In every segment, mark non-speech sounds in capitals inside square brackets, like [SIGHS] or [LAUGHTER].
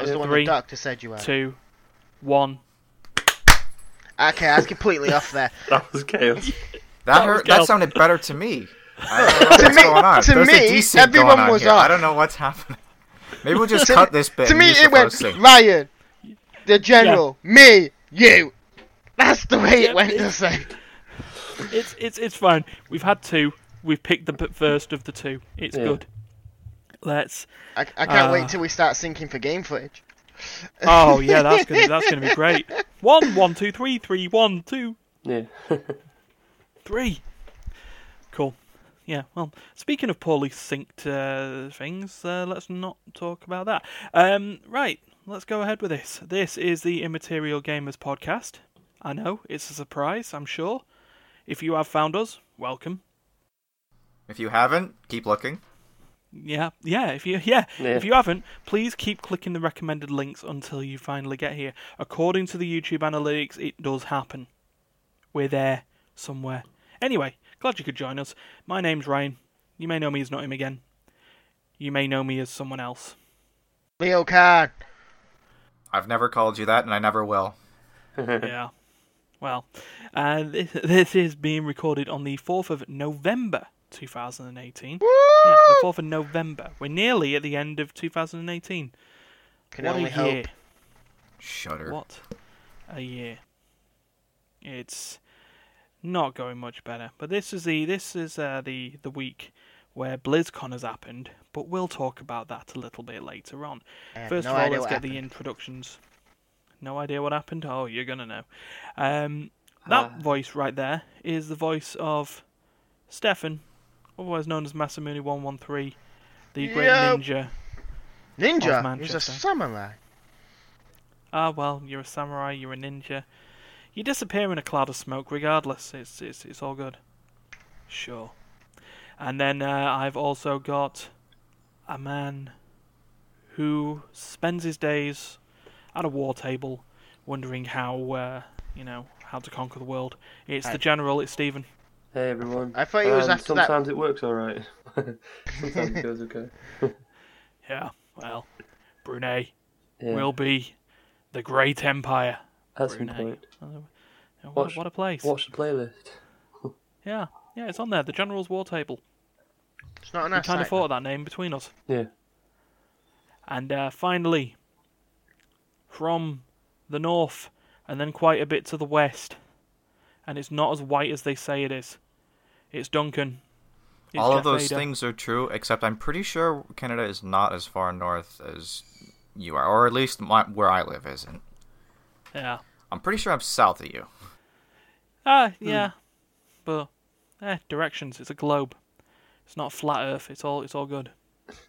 that was the uh, one Three, the doctor said you were. Two, one. Okay, I was completely off there. [LAUGHS] That was chaos. That That hurt, that sounded better to me. [LAUGHS] I don't know what's me- going on. to There's me, everyone was here. off. I don't know what's happening. [LAUGHS] Maybe we'll just cut this bit. to me, it the went thing. Ryan, the general, me, you. That's the way Yeah, it went. it's- To say. It's it's it's fine. We've had two. We've picked the first of the two. It's Yeah. good. Let's. I, I can't Uh, wait till we start syncing for game footage. Oh yeah, that's gonna [LAUGHS] that's gonna be great. One, one, two, three, three, one, two, Yeah. [LAUGHS] three. Cool. Yeah. Well, speaking of poorly synced uh, things, uh, let's not talk about that. Um, right. Let's go ahead with this. This is the Immaterial Gamers podcast. I know it's a surprise. I'm sure. If you have found us, welcome. If you haven't, keep looking. Yeah, yeah. If you yeah, Yeah. if you haven't, please keep clicking the recommended links until you finally get here. According to the YouTube analytics, it does happen. We're there somewhere. Anyway, glad you could join us. My name's Ryan. You may know me as Notimagain. You may know me as someone else. Leo Card. I've never called you that, and I never will. [LAUGHS] yeah. Well, uh, this, this is being recorded on the 4th of November 2018. Woo! Yeah, the 4th of November. We're nearly at the end of 2018. Can what only a hope. Shudder. What a year. It's not going much better. But this is the this is uh, the the week where BlizzCon has happened, but we'll talk about that a little bit later on. First no of all, let's get the introductions. No idea what happened? Oh, you're gonna know. Um, that Ah. voice right there is the voice of Stefan, otherwise known as Masamune113, the great ninja. Ninja. He's a samurai. Ah, well, you're a samurai, you're a ninja. You disappear in a cloud of smoke regardless. It's it's, it's all good. Sure. And then uh, I've also got a man who spends his days at a war table wondering how, uh, you know, how to conquer the world. It's Hi. the general, it's Steven. Hey everyone. I thought he was Um, after that. sometimes it works alright. [LAUGHS] sometimes it goes okay. [LAUGHS] Yeah, well, Brunei Yeah. will be the great empire. At some Brunei. point. What, Watch- what a place. Watch the playlist. [LAUGHS] Yeah, yeah, it's on there. The General's War Table. It's not an. We nice kind of thought of that name between us. Yeah. And uh, finally, from the north, and then quite a bit to the west, and it's not as white as they say it is. It's Duncan. It's All Geoff of those Vader. things are true, except I'm pretty sure Canada is not as far north as you are, or at least my, where I live isn't. Yeah. I'm pretty sure I'm south of you. Ah, yeah. But eh, directions. It's a globe. It's not flat Earth. It's all. It's all good.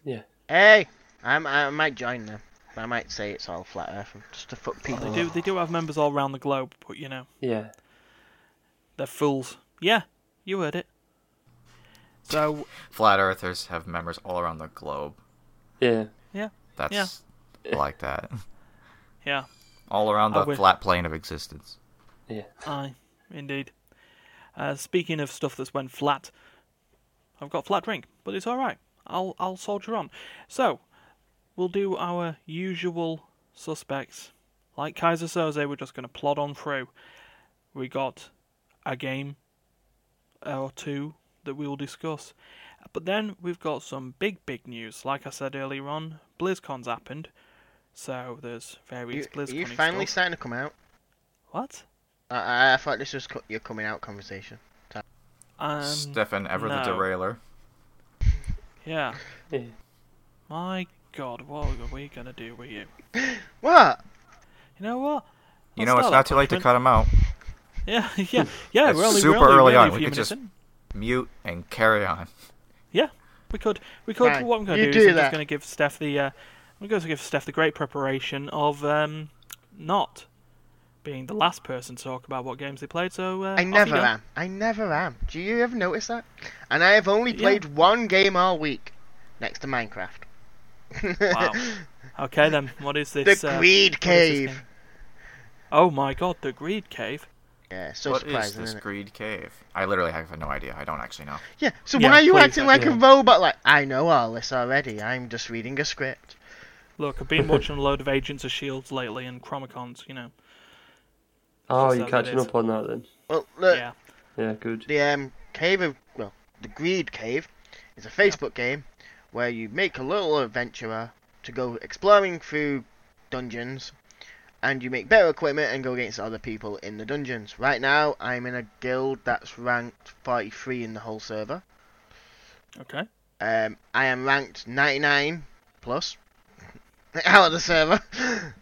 Yeah. Hey, I'm, I might join them. I might say it's all flat Earth just to fuck people. They do. They do have members all around the globe, but you know Yeah. They're fools. Yeah, you heard it. So [LAUGHS] Flat earthers have members all around the globe. Yeah. Yeah. That's I [LAUGHS] like that. [LAUGHS] yeah, All around the wish- flat plane of existence. Yeah. Aye, indeed. Uh, speaking of stuff that's went flat, I've got flat drink, but it's all right. I'll I'll soldier on. So we'll do our usual suspects. Like Keyser Söze, we're just going to plod on through. We got a game or two that we will discuss. But then we've got some big, big news. Like I said earlier on, BlizzCon's happened. So there's You, various are you finally stuff. starting to come out? What? I, I, I thought this was co- your coming out conversation. Um, Stefan, ever the derailer. Yeah. Yeah. My God, what are we gonna do with you? [LAUGHS] What? You know what? You I'll know, it's not that too late to cut him out. Yeah, [LAUGHS] yeah, yeah. It's we're only, super we're only, early we're on, only a we few could minutes just- in. Mute and carry on. Yeah, we could, we could. Fine, What I'm gonna do, do is I'm just gonna give Steph the. Uh, I'm going to give Steph the great preparation of um, not being the last person to talk about what games they played. So uh, I never am. I never am. Do you ever notice that? And I have only Yeah. played one game all week, next to Minecraft. Wow. [LAUGHS] Okay then, what is the this? uh, Greed what is this Cave. Oh my God, the Greed Cave. Yeah, so What is surprising, this isn't it? greed cave? I literally have no idea. I don't actually know. Yeah, so Yeah, why are you acting like a robot? Like, I know all this already. I'm just reading a script. Look, I've been watching a load of Agents of Shields lately and Chromacons. You know. Oh, you're catching up on that then? Well, look, Yeah. Yeah, good. the um, cave of well, the Greed Cave is a Facebook game where you make a little adventurer to go exploring through dungeons, and you make better equipment and go against other people in the dungeons. Right now, I'm in a guild that's ranked 43 in the whole server. Okay. Um, I am ranked 99 plus [LAUGHS] out of the server. [LAUGHS]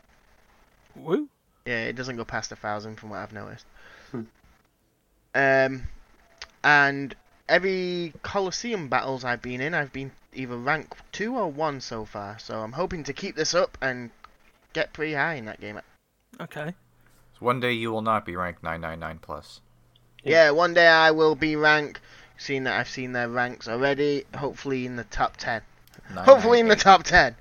Woo. Yeah, it doesn't go past a thousand from what I've noticed. Hmm. Um, and every Colosseum battles I've been in, I've been either rank two or one so far. So I'm hoping to keep this up and get pretty high in that game. Okay. One day you will not be ranked 999 plus. Yeah. Yeah, one day I will be rank. Seeing that I've seen their ranks already, hopefully in the top ten. Hopefully in the top ten.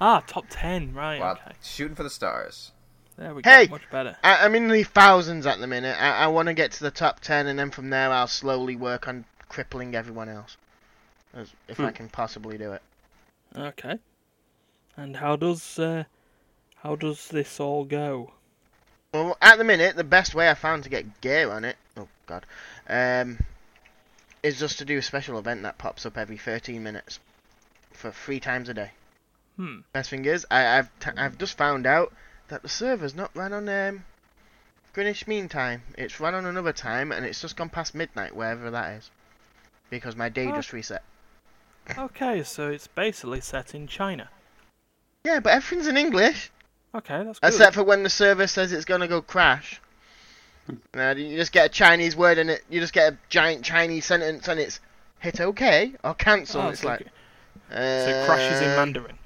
Ah, top ten. Right. Wow, Okay. shooting for the stars. There we go. Much better. I, I'm in the thousands at the minute. I, I want to get to the top ten, and then from there I'll slowly work on crippling everyone else, as, if I Hmm. can possibly do it. Okay. And how does uh, how does this all go? Well, at the minute, the best way I found to get gear on it, oh god, um, is just to do a special event that pops up every 13 minutes for three times a day. Hmm. Best thing is, I, I've t- I've just found out that the server's not run on um, Greenwich Mean Time. It's run on another time, and it's just gone past midnight, wherever that is, because my day Oh. just reset. Okay, so it's basically set in China. Yeah, but everything's in English, Okay, that's good. except for when the server says it's gonna go crash. Now you just get a Chinese word in it. You just get a giant Chinese sentence, and it's hit OK or cancel. Oh, it's so, like it- so it crashes in uh, Mandarin.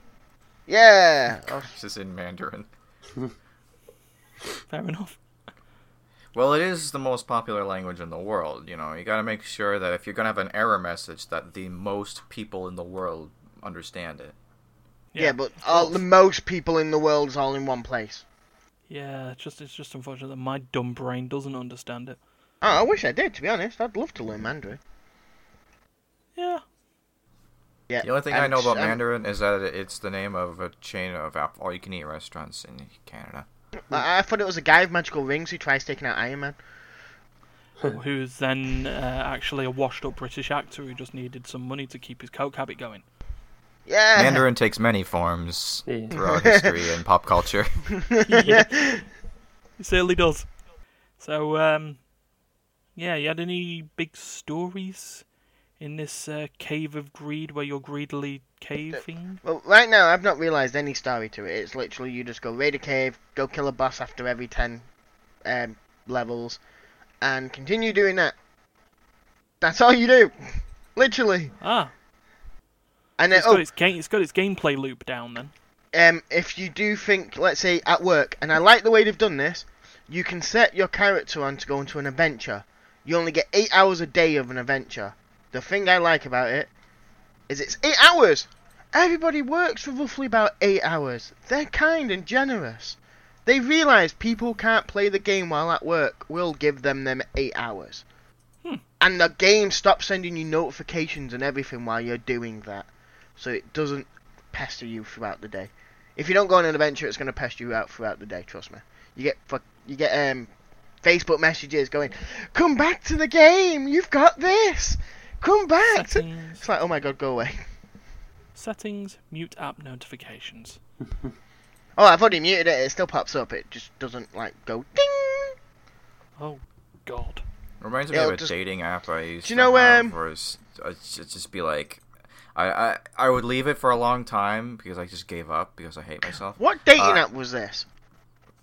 Yeah. [LAUGHS] This is in Mandarin. [LAUGHS] Fair enough. Well, it is the most popular language in the world. You know, you got to make sure that if you're gonna have an error message, that the most people in the world understand it. Yeah, but all the most people in the world is all in one place. Yeah, it's just it's just unfortunate that my dumb brain doesn't understand it. Oh, I wish I did. To be honest, I'd love to learn Mandarin. Yeah. Yeah. The only thing I know about um, Mandarin is that it's the name of a chain of all-you-can-eat restaurants in Canada. I, I thought it was a guy with magical rings who tries taking out Iron Man. [LAUGHS] Who's then uh, actually a washed-up British actor who just needed some money to keep his coke habit going. Yeah. Mandarin takes many forms Yeah. throughout history and pop culture. [LAUGHS] yeah, it certainly does. So, um, yeah, you had any big stories in this uh, cave of greed where you're greedily caving? Well, right now I've not realised any story to it. It's literally you just go raid a cave, go kill a boss after every ten um, levels, and continue doing that. That's all you do, [LAUGHS] literally. Ah, And it's got oh, its game. It's got its gameplay loop down then. um, if you do think, let's say at work, and I like the way they've done this, you can set your character on to go into an adventure. You only get eight hours a day of an adventure. The thing I like about it is it's eight hours. Everybody works for roughly about eight hours. They're kind and generous. They realise people can't play the game while at work. We'll give them them eight hours. Hmm. And the game stops sending you notifications and everything while you're doing that, so it doesn't pester you throughout the day. If you don't go on an adventure, it's going to pester you out throughout the day. Trust me. You get fuck, you get um, Facebook messages going, "Come back to the game. You've got this. Come back." To... Settings, It's like, oh my god, go away. settings, mute app notifications. [LAUGHS] Oh, I've already muted it. It still pops up. It just doesn't like go ding. Oh God. Reminds me It'll of a just- dating app I used Do you to know, have, um, where it's, it's just just be like, I, I I would leave it for a long time because I just gave up because I hate myself. What dating Uh, app was this?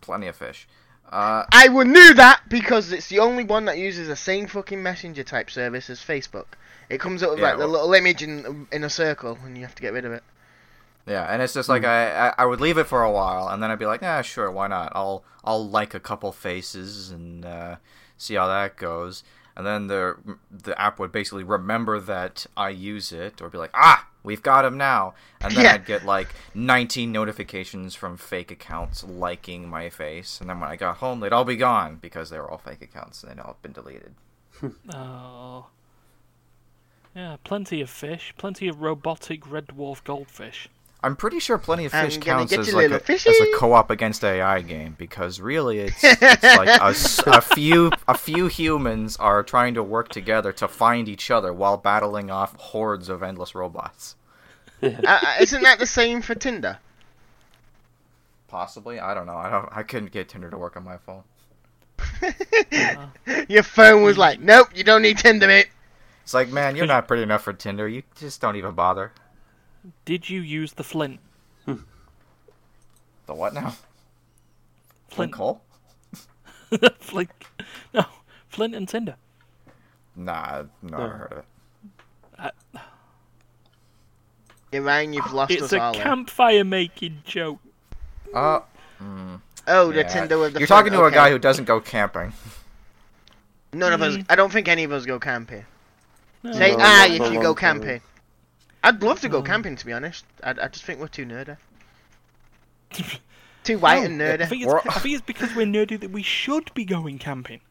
Plenty of fish. Uh, I would knew that because it's the only one that uses the same fucking messenger type service as Facebook. It comes up with Yeah, like the well- little image in in a circle, and you have to get rid of it. yeah, and it's just like I, I I would leave it for a while and then I'd be like, yeah, sure, why not? I'll I'll like a couple faces and uh, see how that goes. And then the the app would basically remember that I use it, or be like, ah, we've got him now. And then Yeah. I'd get like 19 notifications from fake accounts liking my face. And then when I got home, they'd all be gone because they were all fake accounts and they'd all been deleted. [LAUGHS] Oh. Yeah, plenty of fish, plenty of robotic red dwarf goldfish. I'm pretty sure Plenty of Fish counts as like little a, as a co-op against AI game because really it's, it's like a, a [LAUGHS] few a few humans are trying to work together to find each other while battling off hordes of endless robots. [LAUGHS] Uh, uh, isn't that the same for Tinder? Possibly, I don't know. I don't. I couldn't get Tinder to work on my phone. [LAUGHS] Your phone was like, nope, you don't need Tinder, mate. It's like, man, you're not pretty enough for Tinder. You just don't even bother. Did you use the Flint? The what now? Flint. Cole? [LAUGHS] Flint. No, Flint and Tinder. Nah, no, I heard of it. Yeah, Ryan, you've lost It's us a all. then. campfire making joke. Uh, Oh, the yeah. Tinder with the You're front, talking to a guy who doesn't go camping. None of us. Mm. I don't think any of us go camping. No. Say No, ah not if for you go time. camping. I'd love to go Mm. camping, to be honest. I, I just think we're too nerdy. [LAUGHS] Too white and I nerdy. think, it's, I think it's because we're nerdy that we should be going camping.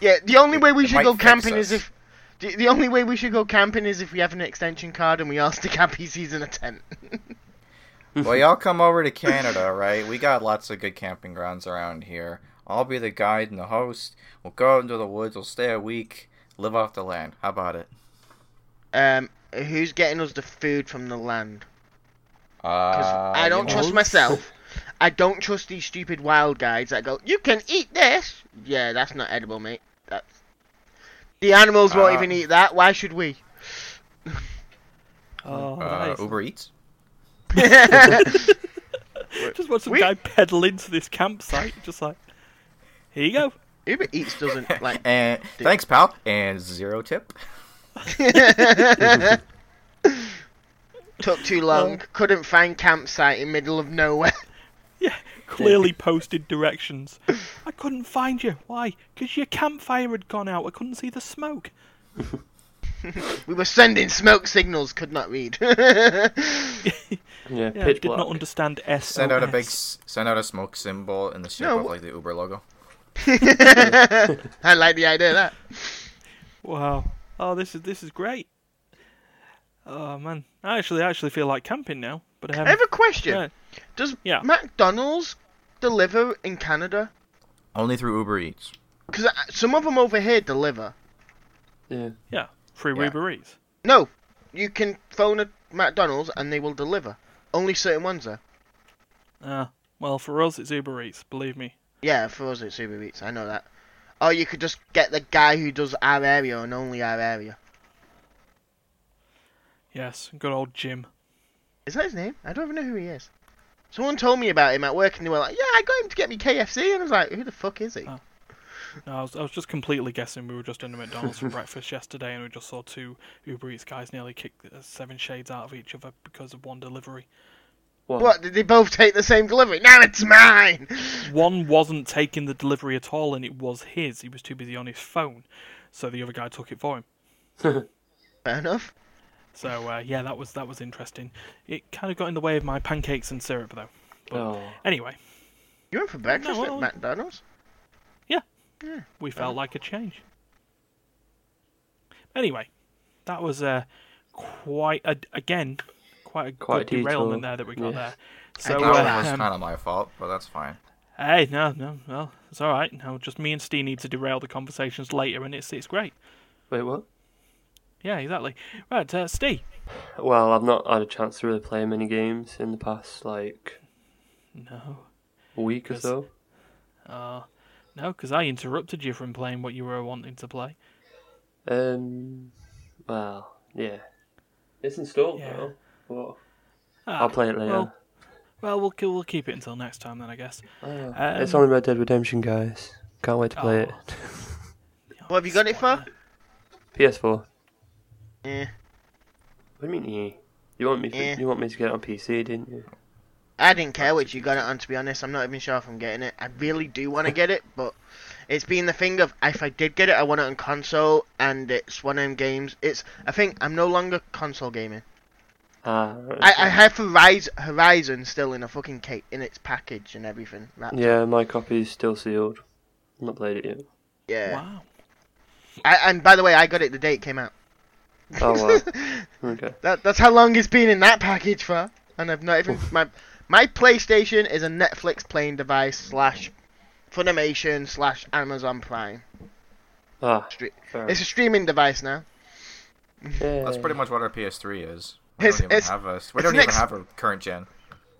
Yeah, the only way we It should go fix camping is if. The, the only way we should go camping is if we have an extension card and we all stick our PCs in a tent. [LAUGHS] well, y'all come over to Canada, right? We got lots of good camping grounds around here. I'll be the guide and the host. We'll go out into the woods. We'll stay a week. Live off the land. How about it? um, who's getting us the food from the land? Because Uh, I don't trust myself. I don't trust these stupid wild guides that go, "You can eat this." Yeah, that's not edible, mate. That's the animals won't Uh, even eat that. Why should we? [LAUGHS] Oh, Uh, that is- Uber Eats. [LAUGHS] Just watch some we- guy pedal into this campsite, just like, here you go. Uber Eats doesn't like. [LAUGHS] and thanks, pal. And zero tip. [LAUGHS] Took too long. Uh. Couldn't find campsite in middle of nowhere. [LAUGHS] Yeah, clearly posted directions. I couldn't find you. Why? Because your campfire had gone out. I couldn't see the smoke. [LAUGHS] We were sending smoke signals. Could not read. Yeah, Yeah, pitch did black. not understand S. Send out a big, send out a smoke symbol in the shape No, of like the Uber logo. I like the idea of that. Wow. Oh, this is this is great. Oh man, I actually I actually feel like camping now. But um, I have a question. yeah, Does Yeah. McDonald's deliver in Canada? Only through Uber Eats. Because some of them over here deliver. Yeah. yeah, free Yeah. Uber Eats. No, you can phone a McDonald's and they will deliver. Only certain ones though. Ah, well for us it's Uber Eats. Believe me. Yeah, for us it's Uber Eats. I know that. Or you could just get the guy who does our area and only our area. Yes, good old Jim. Is that his name? I don't even know who he is. Someone told me about him at work and they were like, "Yeah, I got him to get me KFC," and I was like, "Who the fuck is he?" Oh. No, I was, I was just completely guessing. We were just in a McDonald's for [LAUGHS] breakfast yesterday, and we just saw two Uber Eats guys nearly kick seven shades out of each other because of one delivery. What? What? Did they both take the same delivery? Now it's mine. One wasn't taking the delivery at all, and it was his. He was too busy on his phone, so the other guy took it for him. [LAUGHS] Fair enough. So uh, yeah, that was that was interesting. It kind of got in the way of my pancakes and syrup, though. But Oh. anyway, You went for breakfast No, at well- yeah. we felt like a change. Anyway, that was uh, quite a, again quite a Quite good a derailment there that we got yeah. there. So did uh, That was um, kind of my fault, but that's fine. hey, no, no, well, it's all right. No, just me and Steve need to derail the conversations later, and it's it's great. Wait, what? Yeah, exactly. Right, uh, Steve. Well, I've not had a chance to really play many games in the past like No, week or so. uh, no, because I interrupted you from playing what you were wanting to play. Um, well, yeah, it's installed Yeah. now. But Ah, I'll play it later. Well, well, we'll we'll keep it until next time then, I guess. Oh, um, it's on Red Dead Redemption, guys. Can't wait to play Oh. [LAUGHS] What have you got it for? PS4. Yeah. What do you mean? eh? You want me? To, Yeah. You want me to get it on PC, didn't you? I didn't care which you got it on, to be honest. I'm not even sure if I'm getting it. I really do want to get it, but it's been the thing of if I did get it, I want it on console, and it's one of them games. It's I think I'm no longer console gaming. Ah, right, I, I have Horizon, Horizon still in a fucking cake in its package and everything. wrapped up. Yeah, my copy is still sealed. I've not played it yet. Yeah. Wow. I, and by the way, I got it the day it came out. Oh wow. [LAUGHS] Okay. That, that's how long it's been in that package for. and I've not even my my PlayStation is a Netflix playing device slash Funimation slash Amazon Prime. Ah, Stre- It's a streaming device now. That's pretty much what our PS3 is. We It's- don't even have a we don't even ex- have a current gen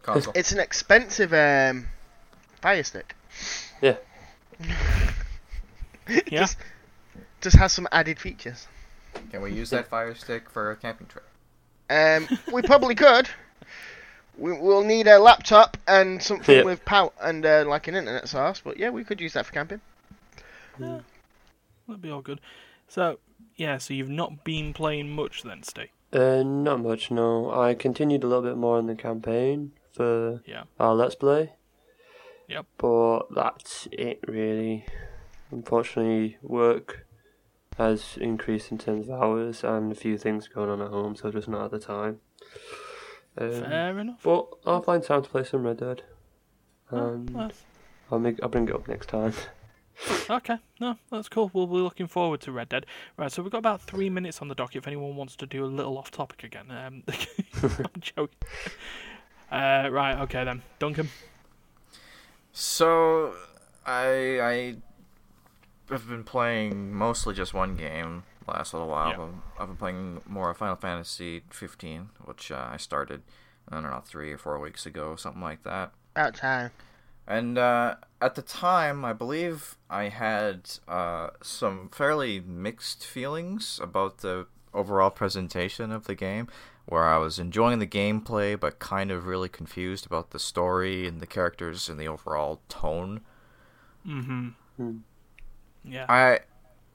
console. It's an expensive um, Fire Stick. Yeah. [LAUGHS] Yeah. Just, just has some added features. Can we use that Fire Stick for a camping trip? Um, we probably could. We, we'll need a laptop and something Yeah. with power and uh, like an internet source. But yeah, we could use that for camping. That'd be all good. So, yeah, so you've not been playing much then, Steve? Uh, not much, no. I continued a little bit more in the campaign for Yeah. our Let's Play. Yep. But that's it, really. Unfortunately, work has increased in terms of hours and a few things going on at home, so just not at the time. Um, Fair enough. But I'll find time to play some Red Dead. Oh, And I'll make I'll bring it up next time. [LAUGHS] okay, no, that's cool. We'll be looking forward to Red Dead. Right, so we've got about three minutes on the dock if anyone wants to do a little off topic again. Um, [LAUGHS] I'm joking. Uh, right, okay then. Duncan. So, I I have been playing mostly just one game last little while. Yeah. I've- I've been playing more of Final Fantasy 15, which uh, I started I don't know three or four weeks ago, something like that. About time. And uh, at the time, I believe I had uh, some fairly mixed feelings about the overall presentation of the game, where I was enjoying the gameplay but kind of really confused about the story and the characters and the overall tone. Mm-hmm. Hmm. Yeah. I,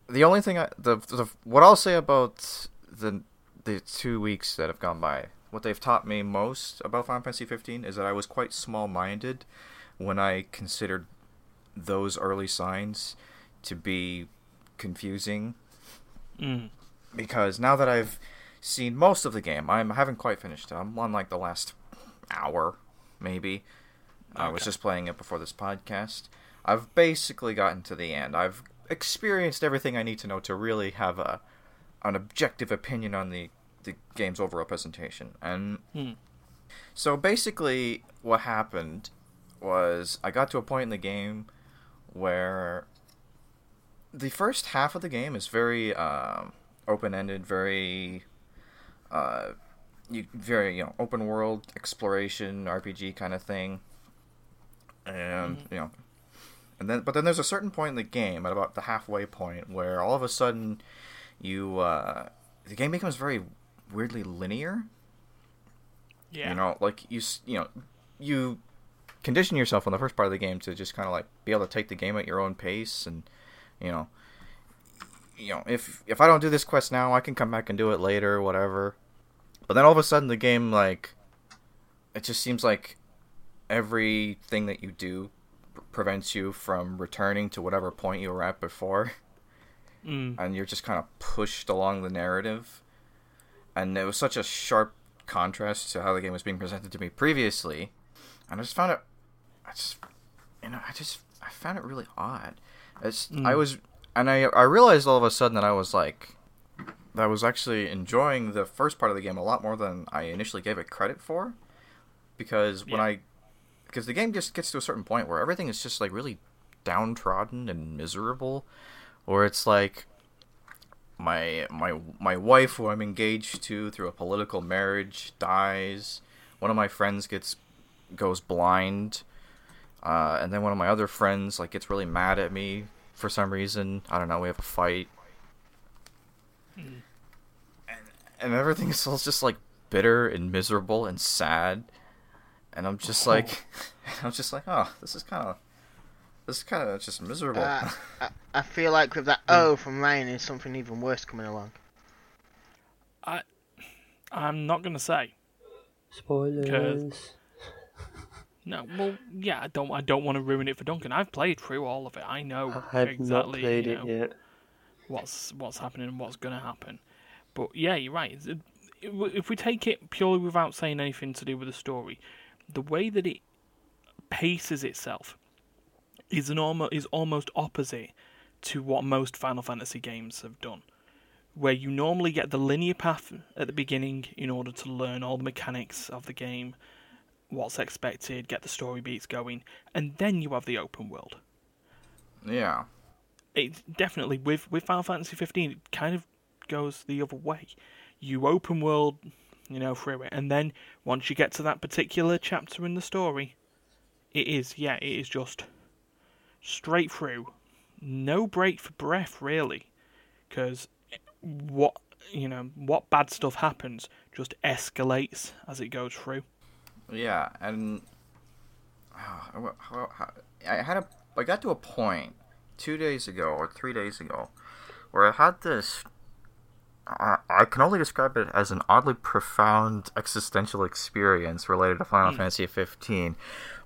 the only thing I the, the what I'll say about the the two weeks that have gone by, what they've taught me most about Final Fantasy 15 is that I was quite small-minded when I considered those early signs to be confusing Mm. because now that I've seen most of the game, I'm, I haven't quite finished it. I'm on like the last hour, maybe. I was just playing it before this podcast. I've basically gotten to the end. I've experienced everything I need to know to really have a an objective opinion on the the game's overall presentation. And Hmm. so basically, what happened was I got to a point in the game where the first half of the game is very um, open-ended, very uh, you, very you know open world exploration RPG kind of thing, and you know, and then but then there's a certain point in the game at about the halfway point where all of a sudden you uh, the game becomes very weirdly linear. Yeah. You know, like you you know you condition yourself on the first part of the game to just kind of like be able to take the game at your own pace and you know you know if if I don't do this quest now I can come back and do it later whatever but then all of a sudden the game like it just seems like everything that you do pr- prevents you from returning to whatever point you were at before Mm. and you're just kind of pushed along the narrative. And it was such a sharp contrast to how the game was being presented to me previously, and I just found it. I just, you know, I just I found it really odd. It's I Mm. was, and I I realized all of a sudden that I was like, that I was actually enjoying the first part of the game a lot more than I initially gave it credit for, because when Yeah. I, because the game just gets to a certain point where everything is just like really downtrodden and miserable or it's like my my my wife who I'm engaged to through a political marriage dies. One of my friends gets goes blind. Uh, and then one of my other friends like gets really mad at me for some reason. I don't know, we have a fight. And and everything [LAUGHS] is just like bitter and miserable and sad. And I'm just like [LAUGHS] I'm just like, oh, this is kind of this is kind of just miserable. Uh, [LAUGHS] I, I feel like with that O from Ryan is something even worse coming along. I, I'm not gonna say. Spoilers. No, well, yeah, I don't. I don't want to ruin it for Duncan. I've played through all of it. I know I have exactly not played you it yet. what's what's happening and what's gonna happen. But yeah, you're right. If we take it purely without saying anything to do with the story, the way that it paces itself is an almost is almost opposite to what most Final Fantasy games have done. where you normally get the linear path at the beginning in order to learn all the mechanics of the game, what's expected, get the story beats going, and then you have the open world. Yeah. It definitely with with Final Fantasy 15 it kind of goes the other way. You open world, you know, through it, and then once you get to that particular chapter in the story, it is yeah, it is just straight through, no break for breath really, because what you know what bad stuff happens just escalates as it goes through. Yeah, and uh, I had a I got to a point two days ago or three days ago where I had this. I, I can only describe it as an oddly profound existential experience related to Final Mm. Fantasy 15,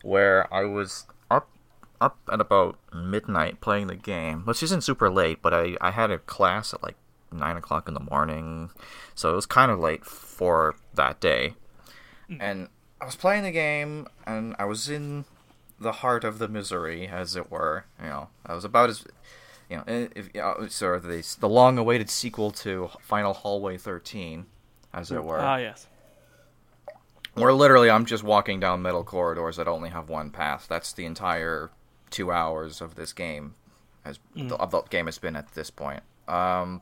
where I was up up at about midnight playing the game, which isn't super late, but I, I had a class at like nine o'clock in the morning, so it was kind of late for that day. And I was playing the game, and I was in the heart of the misery, as it were. You know, I was about as, you know, if, uh, sort of the the long-awaited sequel to Final Hallway 13, as it were. Ah yes, Where literally I'm just walking down metal corridors that only have one path. That's the entire two hours of this game, as the, of the game has been at this point. Um,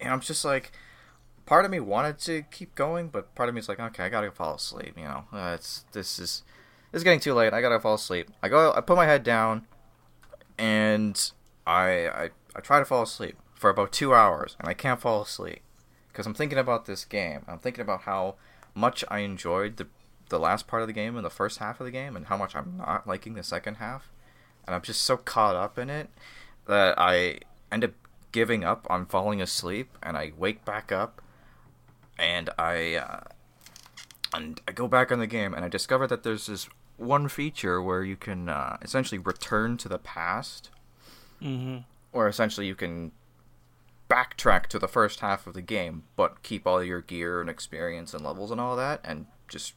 and I'm just like, part of me wanted to keep going, but part of me is like, okay, I gotta fall asleep. You know, uh, it's this is is getting too late. I gotta fall asleep. I go, I put my head down, and I I, I try to fall asleep for about two hours, and I can't fall asleep because I'm thinking about this game. I'm thinking about how much I enjoyed the the last part of the game and the first half of the game, and how much I'm not liking the second half. And I'm just so caught up in it that I end up giving up on falling asleep, and I wake back up, and I uh, and I go back on the game, and I discover that there's this one feature where you can uh, essentially return to the past, hmm or essentially you can backtrack to the first half of the game, but keep all your gear and experience and levels and all that, and just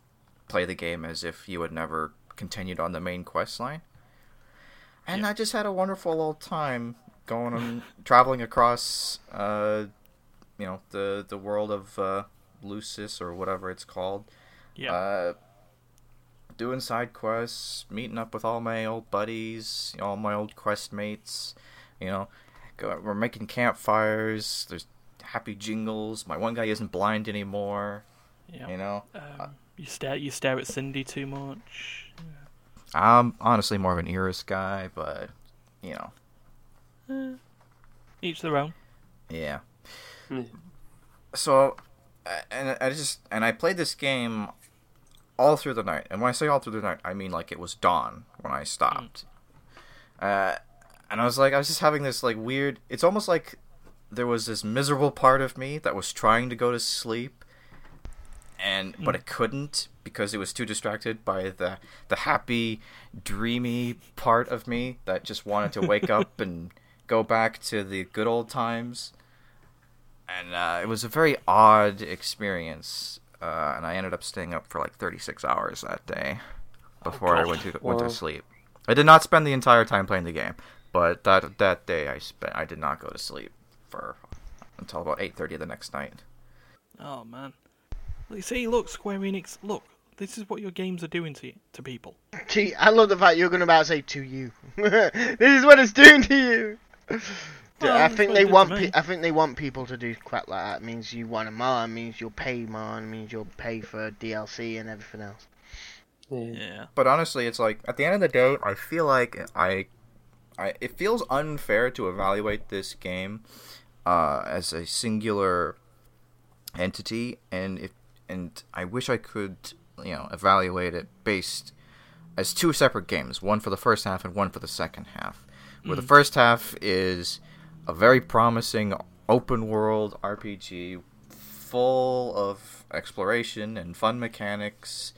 play the game as if you had never continued on the main quest line. And I just had a wonderful old time going and [LAUGHS] traveling across, uh, you know, the the world of uh, Lucis or whatever it's called. yeah. Uh, doing side quests, meeting up with all my old buddies, all my old quest mates. You know, go, we're making campfires. There's happy jingles. My one guy isn't blind anymore. yeah. You know, Um, you stare you stare at Cindy too much. I'm honestly more of an Iris guy, but you know, Each their own. yeah. [LAUGHS] So, and I just and I played this game all through the night. And when I say all through the night, I mean like it was dawn when I stopped. Uh, and I was like, I was just having this like weird. It's almost like there was this miserable part of me that was trying to go to sleep, and but it couldn't because it was too distracted by the the happy, dreamy part of me that just wanted to wake [LAUGHS] up and go back to the good old times and uh, it was a very odd experience. Uh, and I ended up staying up for like 36 hours that day before I went to went Wow. to sleep. I did not spend the entire time playing the game, but that that day I spent I did not go to sleep for until about 8:30 the next night. Oh man. You see, look, Square Enix. Look, this is what your games are doing to to people. To, I love the fact you're going to about to say to you. [LAUGHS] this is what it's doing to you. Well, I think they it did to want. Pe- I think they want people to do crap like that. It means you want more. It means you'll pay more. It means you'll pay for DLC and everything else. Yeah. Yeah. But honestly, it's like at the end of the day, I feel like I, I it feels unfair to evaluate this game uh, as a singular entity, and if and I wish I could you know evaluate it based as two separate games, one for the first half and one for the second half. Where the first half is a very promising open world RPG full of exploration and fun mechanics,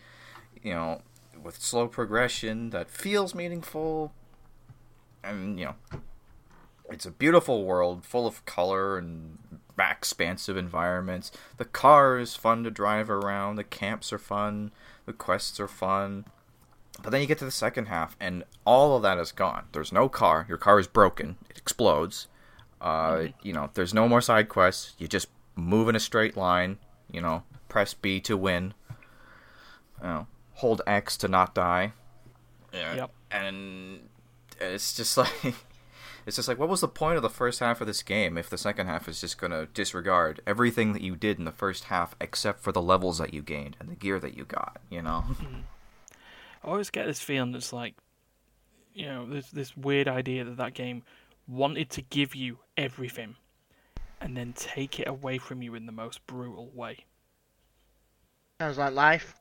you know, with slow progression that feels meaningful. And, you know, it's a beautiful world full of color and expansive environments. The car is fun to drive around, the camps are fun, the quests are fun. But then you get to the second half, and all of that is gone. There's no car. Your car is broken. It explodes. Uh, you know, there's no more side quests. You just move in a straight line. You know, press B to win. You know, hold X to not die. Yeah. Yep. And it's just [LAUGHS] like it's just like what was the point of the first half of this game if the second half is just gonna disregard everything that you did in the first half except for the levels that you gained and the gear that you got, you know? [LAUGHS] I always get this feeling that's like, you know, there's this weird idea that that game wanted to give you everything and then take it away from you in the most brutal way. Sounds like life.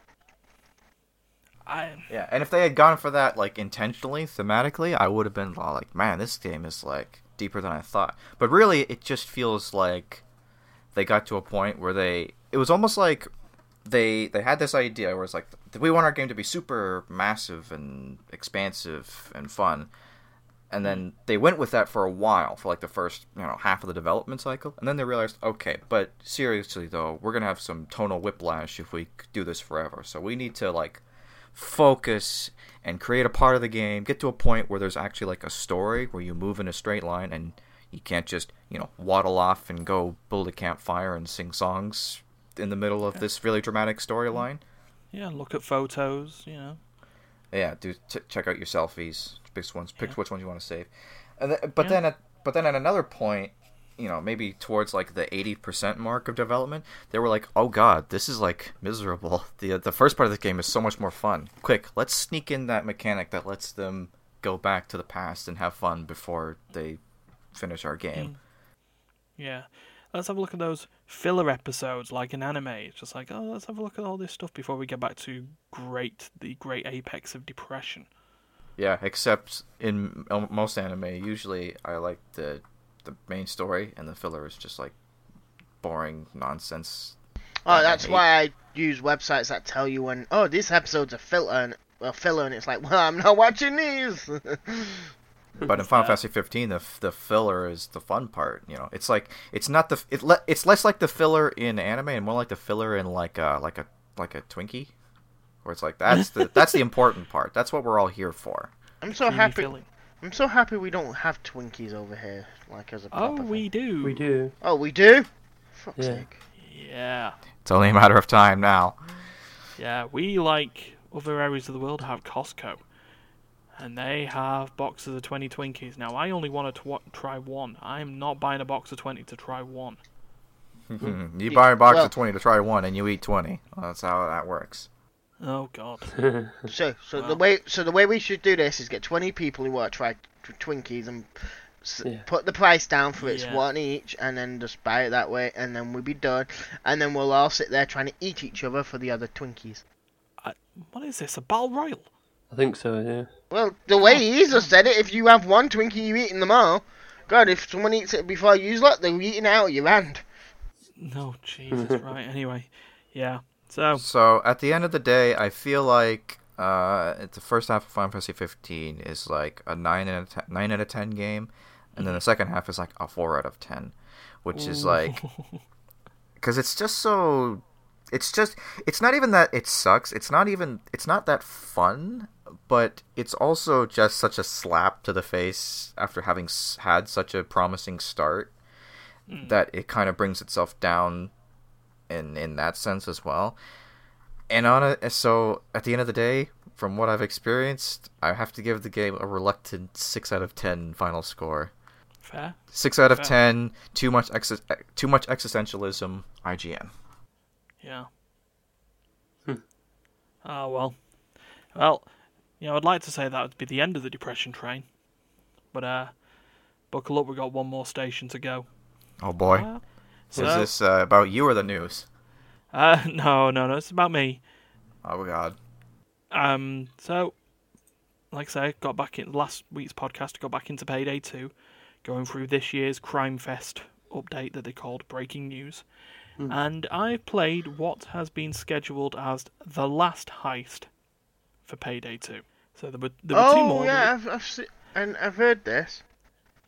I Yeah, and if they had gone for that like intentionally, thematically, I would have been uh, like, "Man, this game is like deeper than I thought." But really, it just feels like they got to a point where they it was almost like they they had this idea where it's like we want our game to be super massive and expansive and fun. And then hmm. they went with that for a while, for like the first, you know, half of the development cycle. And then they realized, okay, but seriously though, we're gonna have some tonal whiplash if we do this forever. So we need to like focus and create a part of the game, get to a point where there's actually like a story where you move in a straight line and you can't just, you know, waddle off and go build a campfire and sing songs in the middle of this really dramatic storyline. yeah, look at photos, you know. Yeah, do t- check out your selfies. Pick ones, pick which ones you want to save. And th- but Yeah. then at but then at another point, you know, maybe towards like the eighty percent mark of development, they were like, "Oh God, this is like miserable. the The first part of the game is so much more fun. Quick, let's sneak in that mechanic that lets them go back to the past and have fun before they finish our game." Mm. Yeah. Let's have a look at those filler episodes like an anime. It's just like, oh, let's have a look at all this stuff before we get back to great, the great apex of depression. Yeah, except in most anime, usually I like the the main story, and the filler is just like boring nonsense. Oh, that's hate- why I use websites that tell you when. Oh, this episode's a filter, and a filler, and it's like, well, I'm not watching these. [LAUGHS] But in Final [LAUGHS] Fantasy 15, the the filler is the fun part. You know, it's like it's not the it le- it's less like the filler in anime and more like the filler in like a like a like a Twinkie, where it's like that's the that's the [LAUGHS] important part. That's what we're all here for. I'm so Creamy happy. filling. I'm so happy we don't have Twinkies over here, like as a. Oh, proper we thing. do. We do. Oh, we do. Fuck's Yeah. sake. Yeah. It's only a matter of time now. Yeah, we like other areas of the world have Costco, and they have boxes of twenty Twinkies. Now, I only want to tw- try one. I'm not buying a box of twenty to try one. [LAUGHS] you buy a box Well- of 20 to try one, and you eat 20. That's how that works. Oh God. [LAUGHS] So, so the way, so the way we should do this is get 20 people who want to try t- Twinkies and s- Yeah. put the price down for it's Yeah. one each, and then just buy it that way, and then we'll be done, and then we'll all sit there trying to eat each other for the other Twinkies. What is this? A battle royal? I think so, yeah. Well, the way he just said it, if you have one Twinkie, you're eating them all. God, if someone eats it before you lot, they're eating it out of your hand. No, Jesus. [LAUGHS] right. Anyway, yeah. So So at the end of the day, I feel like uh, the first half of Final Fantasy 15 is like a nine out of ten, nine out of ten game, and then the second half is like a four out of ten, which is like [LAUGHS] because it's just so. It's just it's not even that it sucks. It's not even it's not that fun, but it's also just such a slap to the face after having had such a promising start that it kind of brings itself down in in that sense as well. And on it, so at the end of the day, from what I've experienced, I have to give the game a reluctant six out of ten final score. fair. Six out of Fair. ten. Too much ex- too much existentialism. IGN. Yeah. Hmm. Oh well. Well, you know, I'd like to say that would be the end of the depression train, but uh, buckle up—we've got one more station to go. Oh boy, Uh, is so, this uh, about you or the news? Uh, [LAUGHS] no, no, no. It's about me. Oh god. Um, so, like I say, got back in last week's podcast. Got back into Payday Two, going through this year's Crime Fest update that they called Breaking News, and I played what has been scheduled as the last heist for Payday Two. So there were there were two Oh more. yeah, I've, I've se- and I've heard this.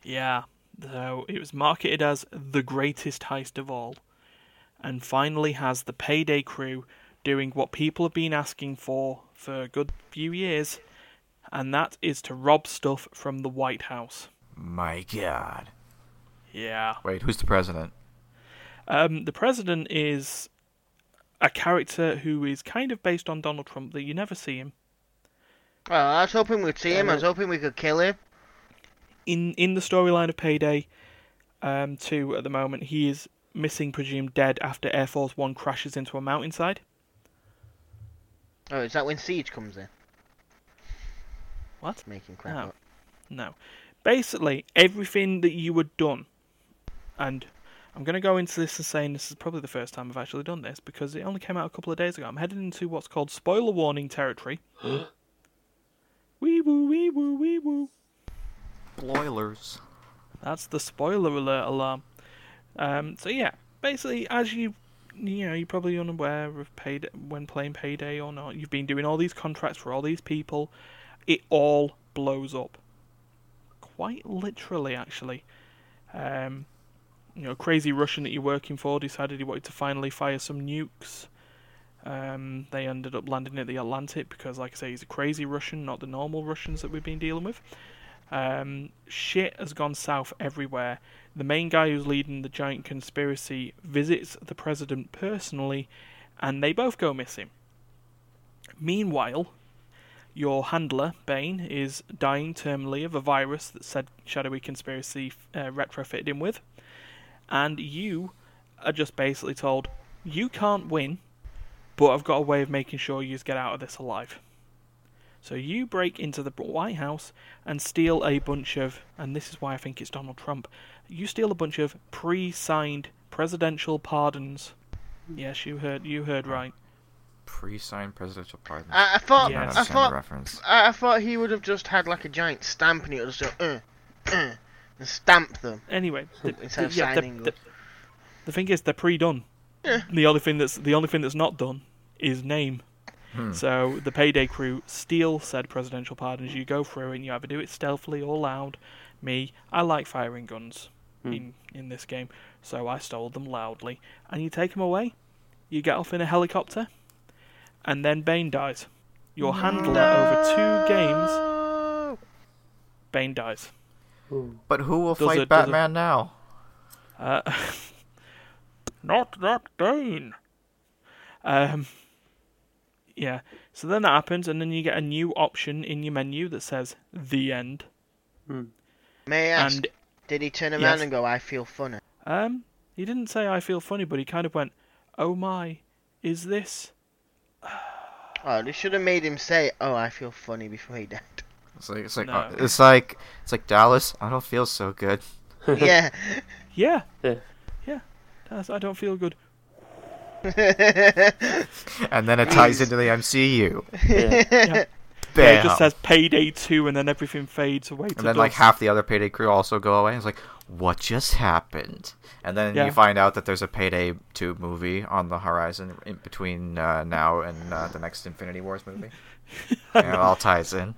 Yeah. So it was marketed as the greatest heist of all, and finally has the Payday crew doing what people have been asking for for a good few years, and that is to rob stuff from the White House. My god. Yeah. Wait, who's the president? Um, the president is a character who is kind of based on Donald Trump that you never see him. Well, I was hoping we'd see him. I was hoping we could kill him. In in the storyline of Payday um, 2 at the moment, he is missing, presumed dead after Air Force One crashes into a mountainside. Oh, is that when Siege comes in? What? Making crap No. up. No. Basically, everything that you had done, and I'm going to go into this and saying this is probably the first time I've actually done this because it only came out a couple of days ago. I'm headed into what's called spoiler warning territory. [GASPS] wee woo, wee woo, wee woo. Bloilers. That's the spoiler alert alarm. Um, so yeah, basically, as you you know, you're probably unaware of paid when playing payday or not. You've been doing all these contracts for all these people. It all blows up. Quite literally, actually. Um, you know, crazy Russian that you're working for decided he wanted to finally fire some nukes. Um, they ended up landing at the Atlantic because, like I say, he's a crazy Russian, not the normal Russians that we've been dealing with. Um, shit has gone south everywhere. The main guy who's leading the giant conspiracy visits the president personally, and they both go missing. Meanwhile, your handler, Bain, is dying terminally of a virus that said Shadowy Conspiracy uh, retrofitted him with, and you are just basically told, you can't win, but I've got a way of making sure you get out of this alive. So you break into the White House and steal a bunch of, and this is why I think it's Donald Trump. You steal a bunch of pre-signed presidential pardons. Yes, you heard. You heard right. Pre-signed presidential pardon. I, I thought. Yes. I don't I thought. reference. I, I thought he would have just had like a giant stamp and it would just go, uh, uh, and stamp them Anyway, [LAUGHS] the, instead the- of yeah, the- signing the, them. the thing is, they're pre-done. Yeah. The only thing that's the only thing that's not done is name. Hmm. So the payday crew steal said presidential pardons. You go through and you either do it stealthily or loud. Me, I like firing guns Hmm. in in this game, so I stole them loudly. And you take them away. You get off in a helicopter, and then Bain dies. Your handler over two games, Bain dies. But who will Does fight it- does it- Batman now? Uh, [LAUGHS] [LAUGHS] not that Bane. Um, yeah. So then that happens, and then you get a new option in your menu that says "the end." May I ask, And did he turn around Yes. and go, I feel funny? um, he didn't say "I feel funny," but he kind of went, "Oh my, is this?" [SIGHS] Oh, they should have made him say, oh, I feel funny before he died. It's like it's like No. uh, it's like it's like Dallas. I don't feel so good. [LAUGHS] yeah. Yeah. Yeah. [LAUGHS] Yeah. That's, I don't feel good. [LAUGHS] And then it ties into the MCU. Yeah. Yeah. [LAUGHS] Bam. Yeah, it just says "Payday 2 and then everything fades away. To and then like half the other Payday crew also go away. It's like, what just happened? And then Yeah. you find out that there's a Payday 2 movie on the horizon in between uh, now and uh, the next Infinity Wars movie. [LAUGHS] and it all ties in.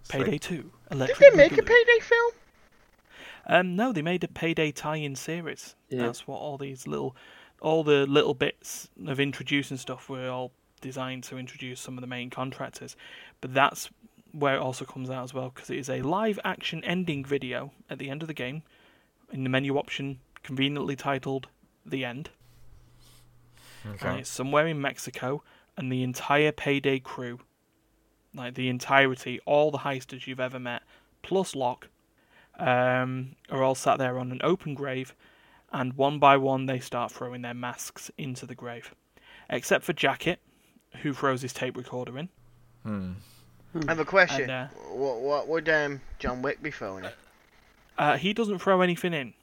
It's like- Payday 2. Did they make a payday film? Um, no, they made a payday tie-in series. Yeah. That's what all these little, all the little bits of introducing stuff were all designed to introduce some of the main contractors. But that's where it also comes out as well because it is a live-action ending video at the end of the game, in the menu option conveniently titled "The End." And Okay. it's somewhere in Mexico, and the entire payday crew, like the entirety, all the heisters you've ever met, plus Locke, um, are all sat there on an open grave, and one by one they start throwing their masks into the grave. Except for Jacket, who throws his tape recorder in. Hmm. I have a question. And, uh, what, what would um, John Wick be throwing? Uh, he doesn't throw anything in.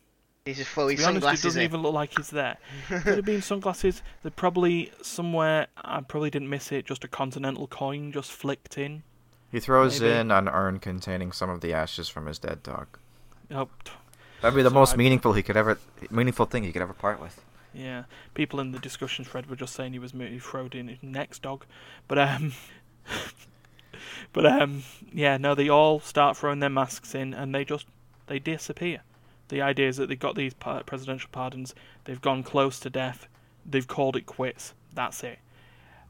He's just throw To his be honest, it doesn't in. even look like he's there. [LAUGHS] Could have been sunglasses. They're probably somewhere. I probably didn't miss it. Just a continental coin just flicked in. He throws Maybe. in an urn containing some of the ashes from his dead dog. Oh, That'd be the So most I- meaningful he could ever, meaningful thing he could ever part with. Yeah, people in the discussion thread were just saying he was he in his next dog, but um, [LAUGHS] but um, yeah, no, they all start throwing their masks in and they just they disappear. The idea is that they've got these presidential pardons, they've gone close to death, they've called it quits. That's it.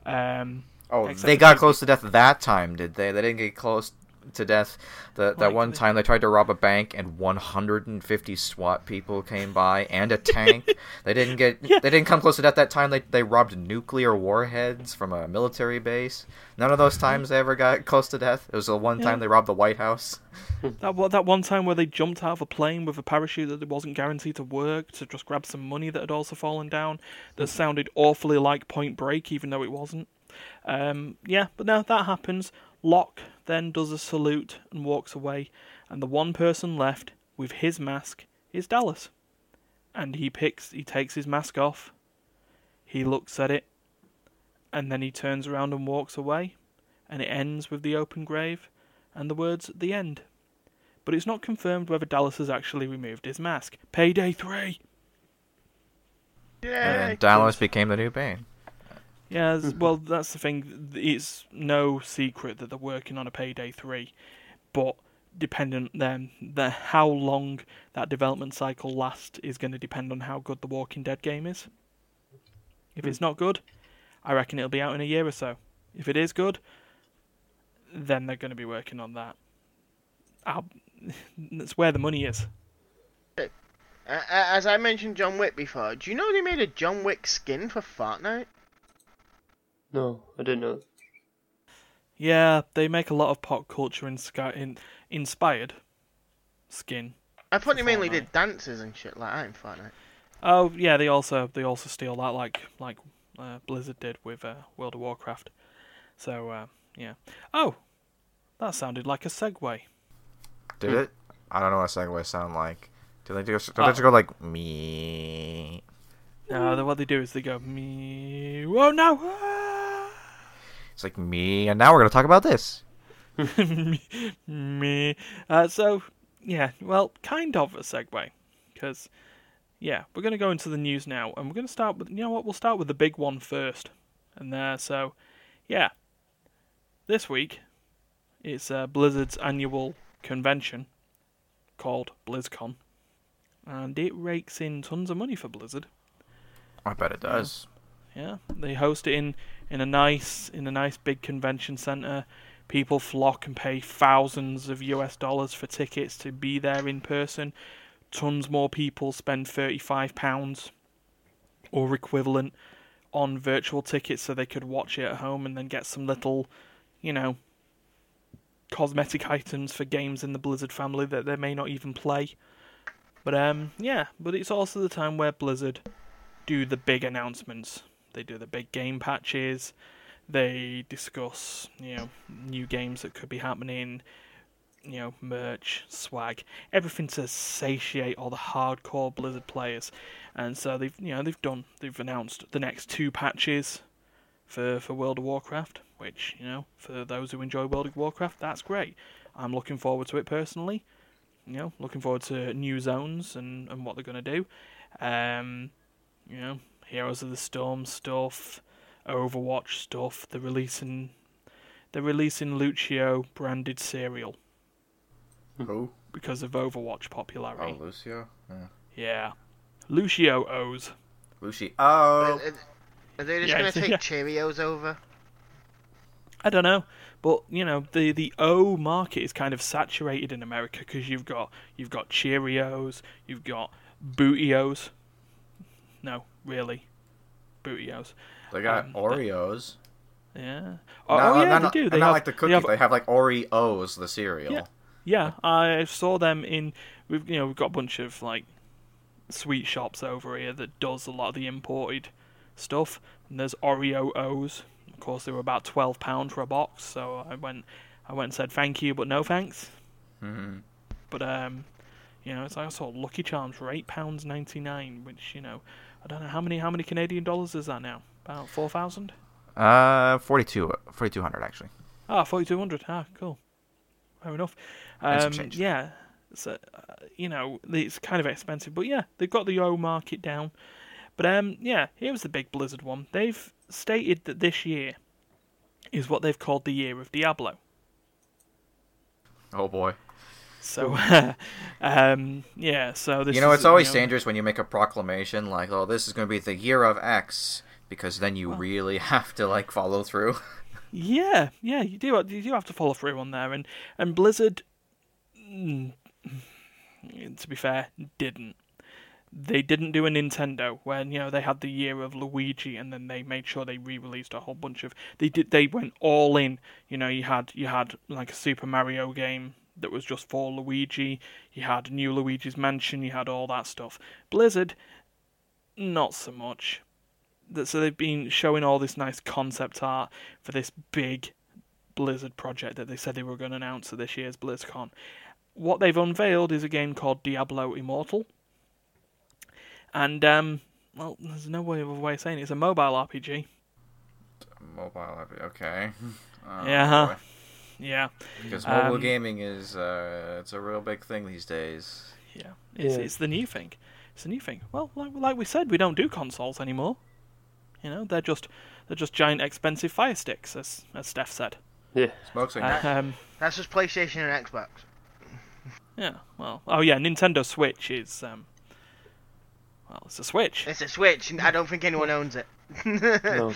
Um, Oh, they got close to death that time, did they? They didn't get close to death. The, that one time they tried to rob a bank and 150 SWAT people came by and a tank. [LAUGHS] they didn't get. Yeah. They didn't come close to death that time. They they robbed nuclear warheads from a military base. None of those times they ever got close to death. It was the one Yeah. time they robbed the White House. [LAUGHS] That that one time where they jumped out of a plane with a parachute that wasn't guaranteed to work to just grab some money that had also fallen down. That sounded awfully like Point Break, even though it wasn't. Um, yeah, but now that happens. Locke then does a salute and walks away, and the one person left with his mask is Dallas. And he picks, he takes his mask off. He looks at it, and then he turns around and walks away, and it ends with the open grave and the words at "the end." But it's not confirmed whether Dallas has actually removed his mask. Payday three. Yay. And Dallas became the new Bain. Yeah, mm-hmm. well, that's the thing. It's no secret that they're working on a Payday 3, but dependent then the how long that development cycle lasts is going to depend on how good the Walking Dead game is. If it's mm. not good, I reckon it'll be out in a year or so. If it is good, then they're going to be working on that. I'll, [LAUGHS] that's where the money is. A- a- As I mentioned John Wick before, do you know they made a John Wick skin for Fortnite? No, I didn't know. Yeah, they make a lot of pop culture insca- in, inspired skin. I thought they mainly Fortnite. did dances and shit like that in Fortnite. Oh yeah, they also they also steal that like like uh, Blizzard did with uh, World of Warcraft. So uh, yeah. Oh, that sounded like a segue. Did it? I don't know what a Segway sound like. Do they just, do Oh. they just go like me? No, the, what they do is they go me. Oh no! It's like me, and now we're gonna talk about this. [LAUGHS] me. Uh, so yeah, well, kind of a segue, because yeah, we're gonna go into the news now, and we're gonna start with you know what? We'll start with the big one first, and there. So yeah, this week it's uh, Blizzard's annual convention called BlizzCon, and it rakes in tons of money for Blizzard. I bet it does. Yeah, they host it in in a nice in a nice big convention center. People flock and pay thousands of US dollars for tickets to be there in person. Tons more people spend thirty five pounds or equivalent on virtual tickets so they could watch it at home and then get some little, you know, cosmetic items for games in the Blizzard family that they may not even play. But um yeah, but it's also the time where Blizzard do the big announcements. They do the big game patches. They discuss, you know, new games that could be happening, you know, merch, swag, everything to satiate all the hardcore Blizzard players. And so they've, you know, they've done, they've announced the next two patches for for World of Warcraft, which, you know, for those who enjoy World of Warcraft, that's great. I'm looking forward to it personally. You know, looking forward to new zones and, and what they're going to do. Um, you know, Heroes of the Storm stuff, Overwatch stuff. They're releasing, they're releasing Lucio branded cereal hmm. Who? because of Overwatch popularity. Oh. Lucio. Yeah. Yeah, Lucio O's. Lucio. Oh. Are, are they just Yeah, gonna take yeah. Cheerios over? I don't know, but you know the the O market is kind of saturated in America because you've got you've got Cheerios, you've got Bootios. No, really, Bootios. They got um, Oreos. Yeah. Oh, Not- oh, yeah, not, they do. They not have, like the they have They have like Oreos, the cereal. Yeah. Yeah, I saw them in. We've you know we've got a bunch of like sweet shops over here that does a lot of the imported stuff. And there's Oreo O's. Of course, they were about twelve pound for a box, so I went. I went and said thank you, but no thanks. hmm But um, you know, it's like I saw Lucky Charms for eight pounds ninety nine, which you know, I don't know how many how many Canadian dollars is that now? About four thousand. Uh, 42, 4200 actually. Ah, forty two hundred. Ah, cool. Fair enough. Um, yeah, so uh, you know it's kind of expensive, but yeah, they've got the O market down. But um, yeah, here was the big Blizzard one. They've stated that this year is what they've called the year of Diablo. Oh boy. So, [LAUGHS] um, yeah. So this you know, is, it's always you know, dangerous when you make a proclamation like, "Oh, this is going to be the year of X," because then you Well- really [LAUGHS] have to like follow through. [LAUGHS] Yeah, yeah, you do. You do have to follow through on there, and and Blizzard, mm, to be fair, didn't. They didn't do a Nintendo when you know they had the year of Luigi, and then they made sure they re-released a whole bunch of. They did. They went all in. You know, you had you had like a Super Mario game that was just for Luigi. You had New Luigi's Mansion. You had all that stuff. Blizzard, not so much that so they've been showing all this nice concept art for this big Blizzard project that they said they were going to announce at this year's BlizzCon. What they've unveiled is a game called Diablo Immortal, and um, well, there's no way of a way of saying it. It's a mobile RPG. Mobile, RPG, okay. [LAUGHS] Oh, Yeah. boy. Yeah, Because mobile Um, gaming is uh, it's a real big thing these days. yeah, it's Yeah. it's the new thing. It's the new thing. Well, like like we said, we don't do consoles anymore. You know, they're just they're just giant expensive fire sticks, as as Steph said. Yeah. Smoke signal. Um, That's just PlayStation and Xbox. Yeah, well, oh yeah, Nintendo Switch is um, well, it's a Switch. It's a Switch, and I don't think anyone owns it. [LAUGHS] No.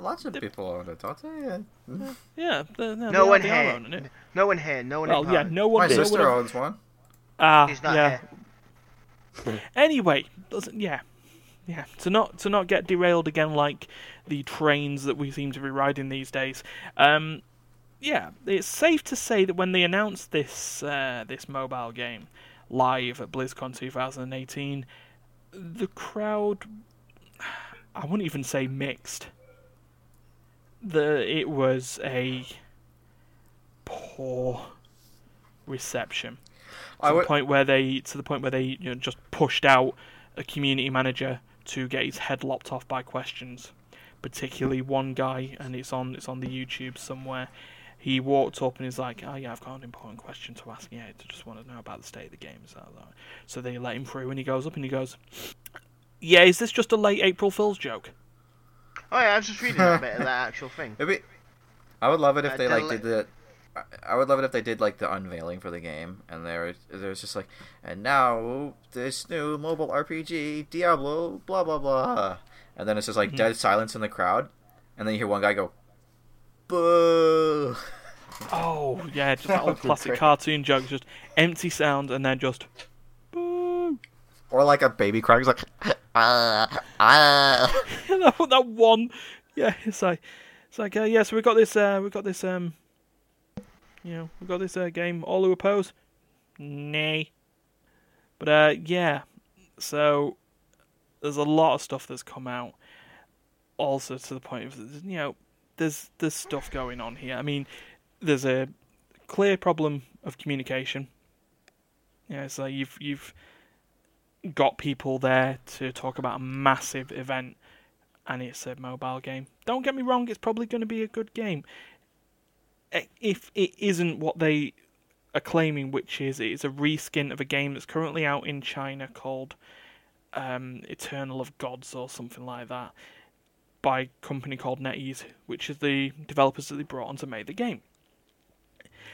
Lots of people own it, don't they? Yeah. Yeah, the, no, no they one they are it. No one here. No one. Well, in yeah, no one. My no one sister owns one. Ah, He's not yeah. here. [LAUGHS] Anyway, doesn't yeah, yeah. To not to not get derailed again like the trains that we seem to be riding these days. Um, yeah, it's safe to say that when they announced this uh, this mobile game live at BlizzCon 2018, the crowd, [SIGHS] I wouldn't even say mixed. The it was a poor reception I to the point where they to the point where they you know, just pushed out a community manager to get his head lopped off by questions. Particularly one guy, and it's on it's on the YouTube somewhere. He walked up and he's like, "Oh yeah, I've got an important question to ask. Yeah, I just want to know about the state of the game." So, so they let him through, and he goes up and he goes, "Yeah, is this just a late April Fool's joke?" Oh yeah, I was just reading a bit of that actual thing. [LAUGHS] It'd be, I would love it if Uh, they like let- did the. I- I would love it if they did like the unveiling for the game, and there there's just like, and now this new mobile RPG Diablo, blah blah blah, and then it's just like dead silence in the crowd, and then you hear one guy go, "Boo!" Oh yeah, just that That old [LAUGHS] classic great. cartoon joke, just empty sound and then just. Or like a baby crying, like, [LAUGHS] "Ah, ah." [LAUGHS] that, that one, yeah, it's like, it's like, uh, yeah. So we got this, uh, we got this, um, you know, we got this uh, game. All who oppose, nay. But uh, yeah, so there's a lot of stuff that's come out. Also, to the point of you know, there's there's stuff going on here. I mean, there's a clear problem of communication. Yeah, so you've you've got people there to talk about a massive event and it's a mobile game. Don't get me wrong, it's probably going to be a good game. If it isn't what they are claiming, which is it's a reskin of a game that's currently out in China called um, Eternal of Gods or something like that, by a company called NetEase, which is the developers that they brought on to make the game.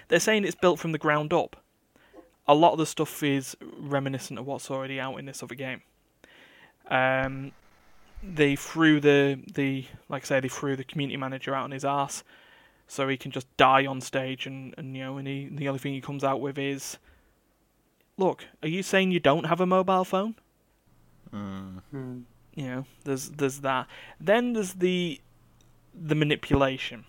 They're saying it's built from the ground up. A lot of the stuff is reminiscent of what's already out in this other game. Um, they threw the the like I say they threw the community manager out on his ass, so he can just die on stage and, and you know and he, the only thing he comes out with is, look, are you saying you don't have a mobile phone? Mm. Hmm. You know, there's there's that. Then there's the the manipulation.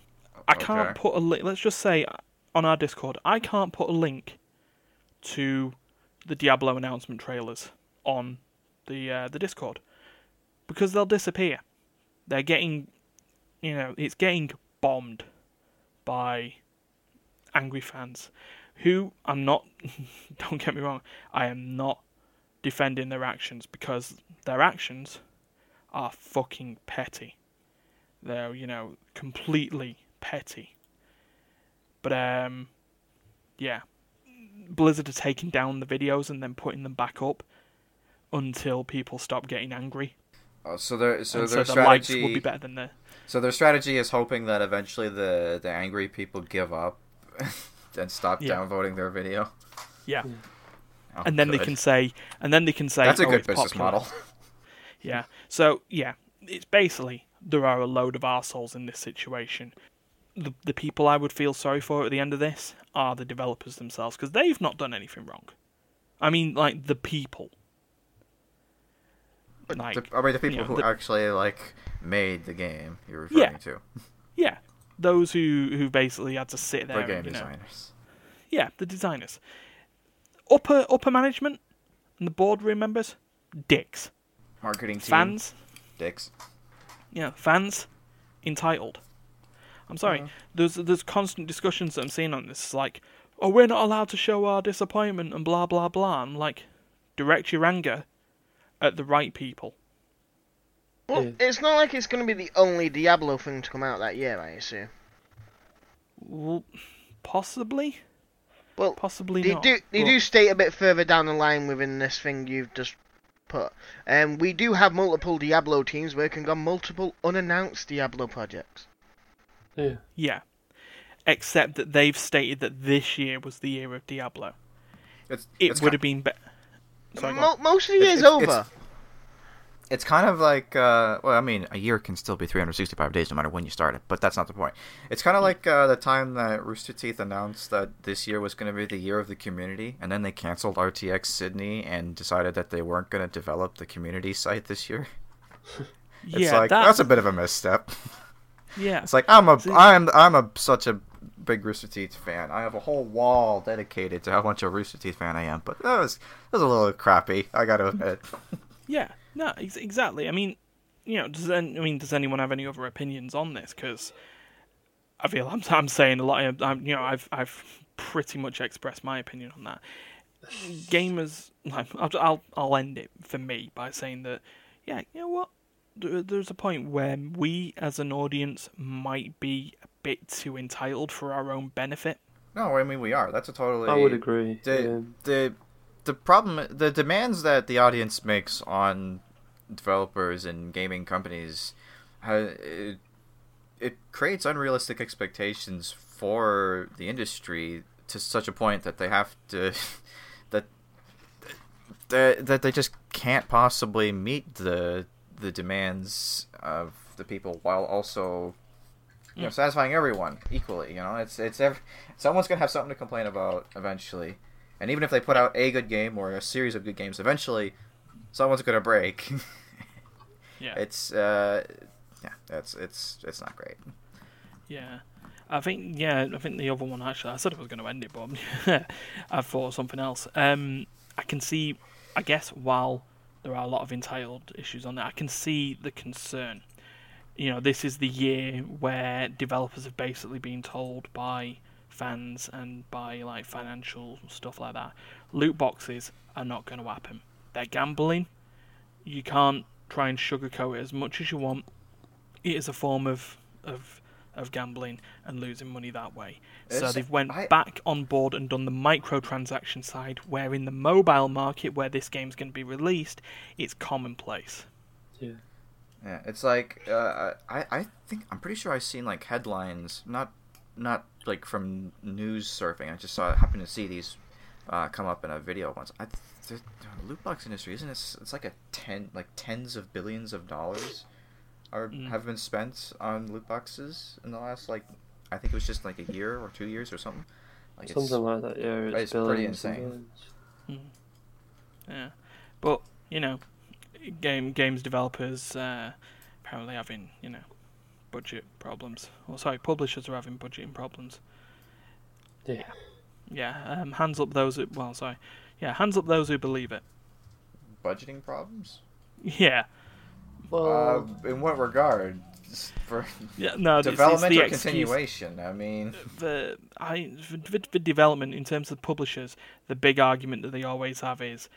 I can't put a link. Let's just say on our Discord, I can't put a link to the Diablo announcement trailers on the uh, the Discord because they'll disappear. They're getting, you know, it's getting bombed by angry fans who I'm not. [LAUGHS] don't get me wrong. I am not defending their actions because their actions are fucking petty. They're, you know, completely petty. But um yeah. Blizzard are taking down the videos and then putting them back up until people stop getting angry. Oh, so their so and their so the likes strategy will be better than the So their strategy is hoping that eventually the the angry people give up [LAUGHS] and stop Yeah. downvoting their video. yeah. Hmm. Oh, and then they can say and then they can say That's a oh, good business popular. model. [LAUGHS] [LAUGHS] Yeah. So yeah, it's basically there are a load of arseholes in this situation. The the people I would feel sorry for at the end of this are the developers themselves because they've not done anything wrong. I mean, like the people. Like, The, I mean, the people know, who the- actually like made the game you're referring Yeah. to, yeah, those who who basically had to sit there. the game and, you know, designers. Yeah, the designers. Upper upper management and the boardroom members, dicks. Marketing team, Fans, dicks. yeah, fans, entitled. I'm sorry. Uh-huh. There's there's constant discussions that I'm seeing on this. It's like, oh, we're not allowed to show our disappointment and blah blah blah. I'm like, direct your anger at the right people. Well, Yeah. it's not like it's going to be the only Diablo thing to come out that year, I assume. Well, possibly, Well, possibly they not. do they but- do state a bit further down the line within this thing you've just put. Um, we do have multiple Diablo teams working on multiple unannounced Diablo projects. Yeah. Yeah, except that they've stated that this year was the year of Diablo. It's It it's would have been better. Sorry, Mo- most of the It's- year's it's- over. it's- It's kind of like, uh, well, I mean, a year can still be 365 days no matter when you start it, but that's not the point. It's kind of like uh, the time that Rooster Teeth announced that this year was going to be the year of the community, and then they canceled RTX Sydney and decided that they weren't going to develop the community site this year. [LAUGHS] It's yeah, like that, that's a bit of a misstep. [LAUGHS] yeah. It's like I'm a See- I'm I'm a such a big Rooster Teeth fan. I have a whole wall dedicated to how much of a Rooster Teeth fan I am, but that was that was a little crappy. I got to admit. [LAUGHS] Yeah, no, ex- exactly. I mean, you know, does any, I mean, does anyone have any other opinions on this? Because I feel [LAUGHS] I'm, I'm saying a lot. I'm, you know, I've I've pretty much expressed my opinion on that. [SIGHS] Gamers, [LAUGHS] I'll I'll end it for me by saying that, yeah, you know what? There, there's a point where we, as an audience, might be a bit too entitled for our own benefit. No, I mean we are. That's a totally. I would agree. The yeah. the the problem, the demands that the audience makes on developers and gaming companies, it, it creates unrealistic expectations for the industry to such a point that they have to [LAUGHS] that that that they just can't possibly meet the the demands of the people while also you know satisfying everyone equally you know? It's it's every, someone's gonna have something to complain about eventually. And even if they put out a good game or a series of good games eventually someone's gonna break. [LAUGHS] Yeah, it's uh yeah it's it's it's not great. Yeah, I think yeah, I think the other one actually. I said I was going to end it, but [LAUGHS] I thought something else. Um, I can see, I guess, while there are a lot of entitled issues on there, I can see the concern. You know, this is the year where developers have basically been told by fans and by like financial stuff like that, loot boxes are not going to happen. They're gambling. You can't try and sugarcoat it as much as you want. It is a form of of of gambling and losing money that way. so they've went I- back on board and done the microtransaction side, where in the mobile market, where this game's going to be released, it's commonplace. Yeah. Yeah, it's like uh, I I think I'm pretty sure I've seen like headlines, not not like from news surfing. I just saw happened to see these uh, come up in a video once. I the, the loot box industry isn't it? It's like a ten like tens of billions of dollars are Mm. have been spent on loot boxes in the last like I think it was just like a year or two years or something. Like it's- Something like that, yeah. It's, it's pretty billions and insane. billions. Yeah, but you know, game games developers uh, apparently having you know budget problems. Or sorry, publishers are having budgeting problems. Yeah. Yeah, um, hands up those who well, sorry, yeah, hands up those who believe it. budgeting problems. [LAUGHS] Yeah, Well, uh, in what regard? For yeah, no, it's- it's development the or excuse- continuation? I mean. the I for for development in terms of publishers, the big argument that they always have is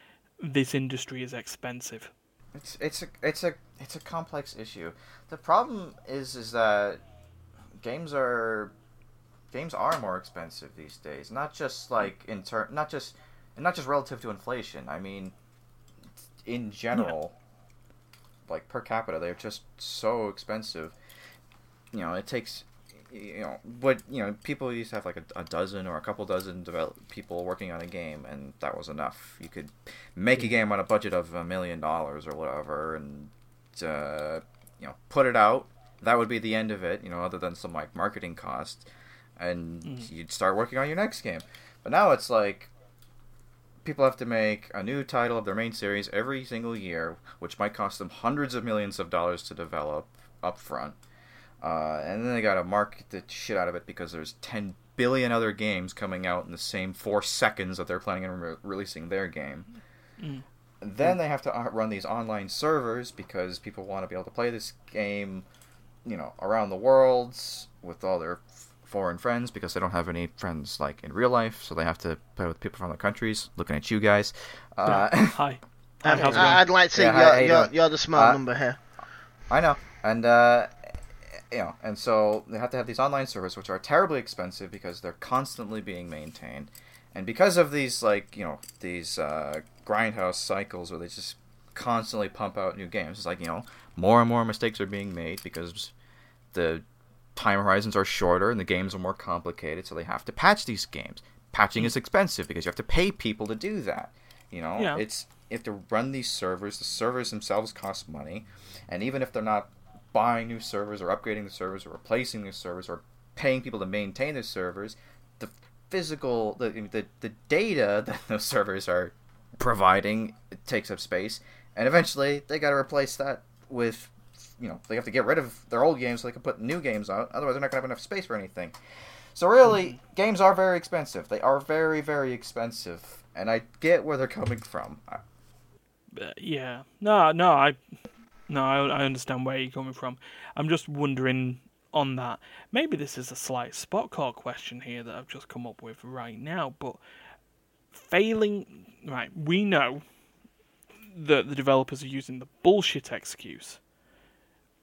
this industry is expensive. It's it's a it's a it's a complex issue. The problem is is that games are games are more expensive these days. Not just like in turn, not just not just relative to inflation. I mean, in general, like per capita, they're just so expensive. You know, it takes you know what you know people used to have like a, a dozen or a couple dozen develop people working on a game and that was enough you could make a game on a budget of a million dollars or whatever and uh, you know put it out that would be the end of it. You know, other than some like marketing costs, and Mm. you'd start working on your next game. But now it's like people have to make a new title of their main series every single year, which might cost them hundreds of millions of dollars to develop up front. Uh, and then they gotta market the shit out of it because there's 10 billion other games coming out in the same four seconds that they're planning on re- releasing their game. Mm. Then they have to uh, run these online servers because people want to be able to play this game, you know, around the world with all their foreign friends because they don't have any friends like in real life, so they have to play with people from other countries. Looking at you guys. Uh, [LAUGHS] Hi. Hi, how's it going? I'd like to say Yeah, you're, how you you're, you're the small Uh, number here. I know, and uh, you know, and so they have to have these online servers, which are terribly expensive because they're constantly being maintained, and because of these like you know these uh, grindhouse cycles where they just constantly pump out new games. It's like you know more and more mistakes are being made because the time horizons are shorter and the games are more complicated, so they have to patch these games. Patching is hmm. expensive because you have to pay people to do that. You know, Yeah. it's you have to run these servers. The servers themselves cost money, and even if they're not buying new servers or upgrading the servers or replacing the servers or paying people to maintain the servers, the physical the the, the data [LAUGHS] that those servers are providing takes up space, and eventually they got to replace that with you know they have to get rid of their old games so they can put new games out. Otherwise, they're not gonna have enough space for anything. So really, games are very expensive. They are very very expensive, and I get where they're coming from. I- Uh, yeah. No, no, I, no, I, I understand where you're coming from. I'm just wondering on that. Maybe this is a slight spot call question here that I've just come up with right now, but failing. Right, we know that the developers are using the bullshit excuse.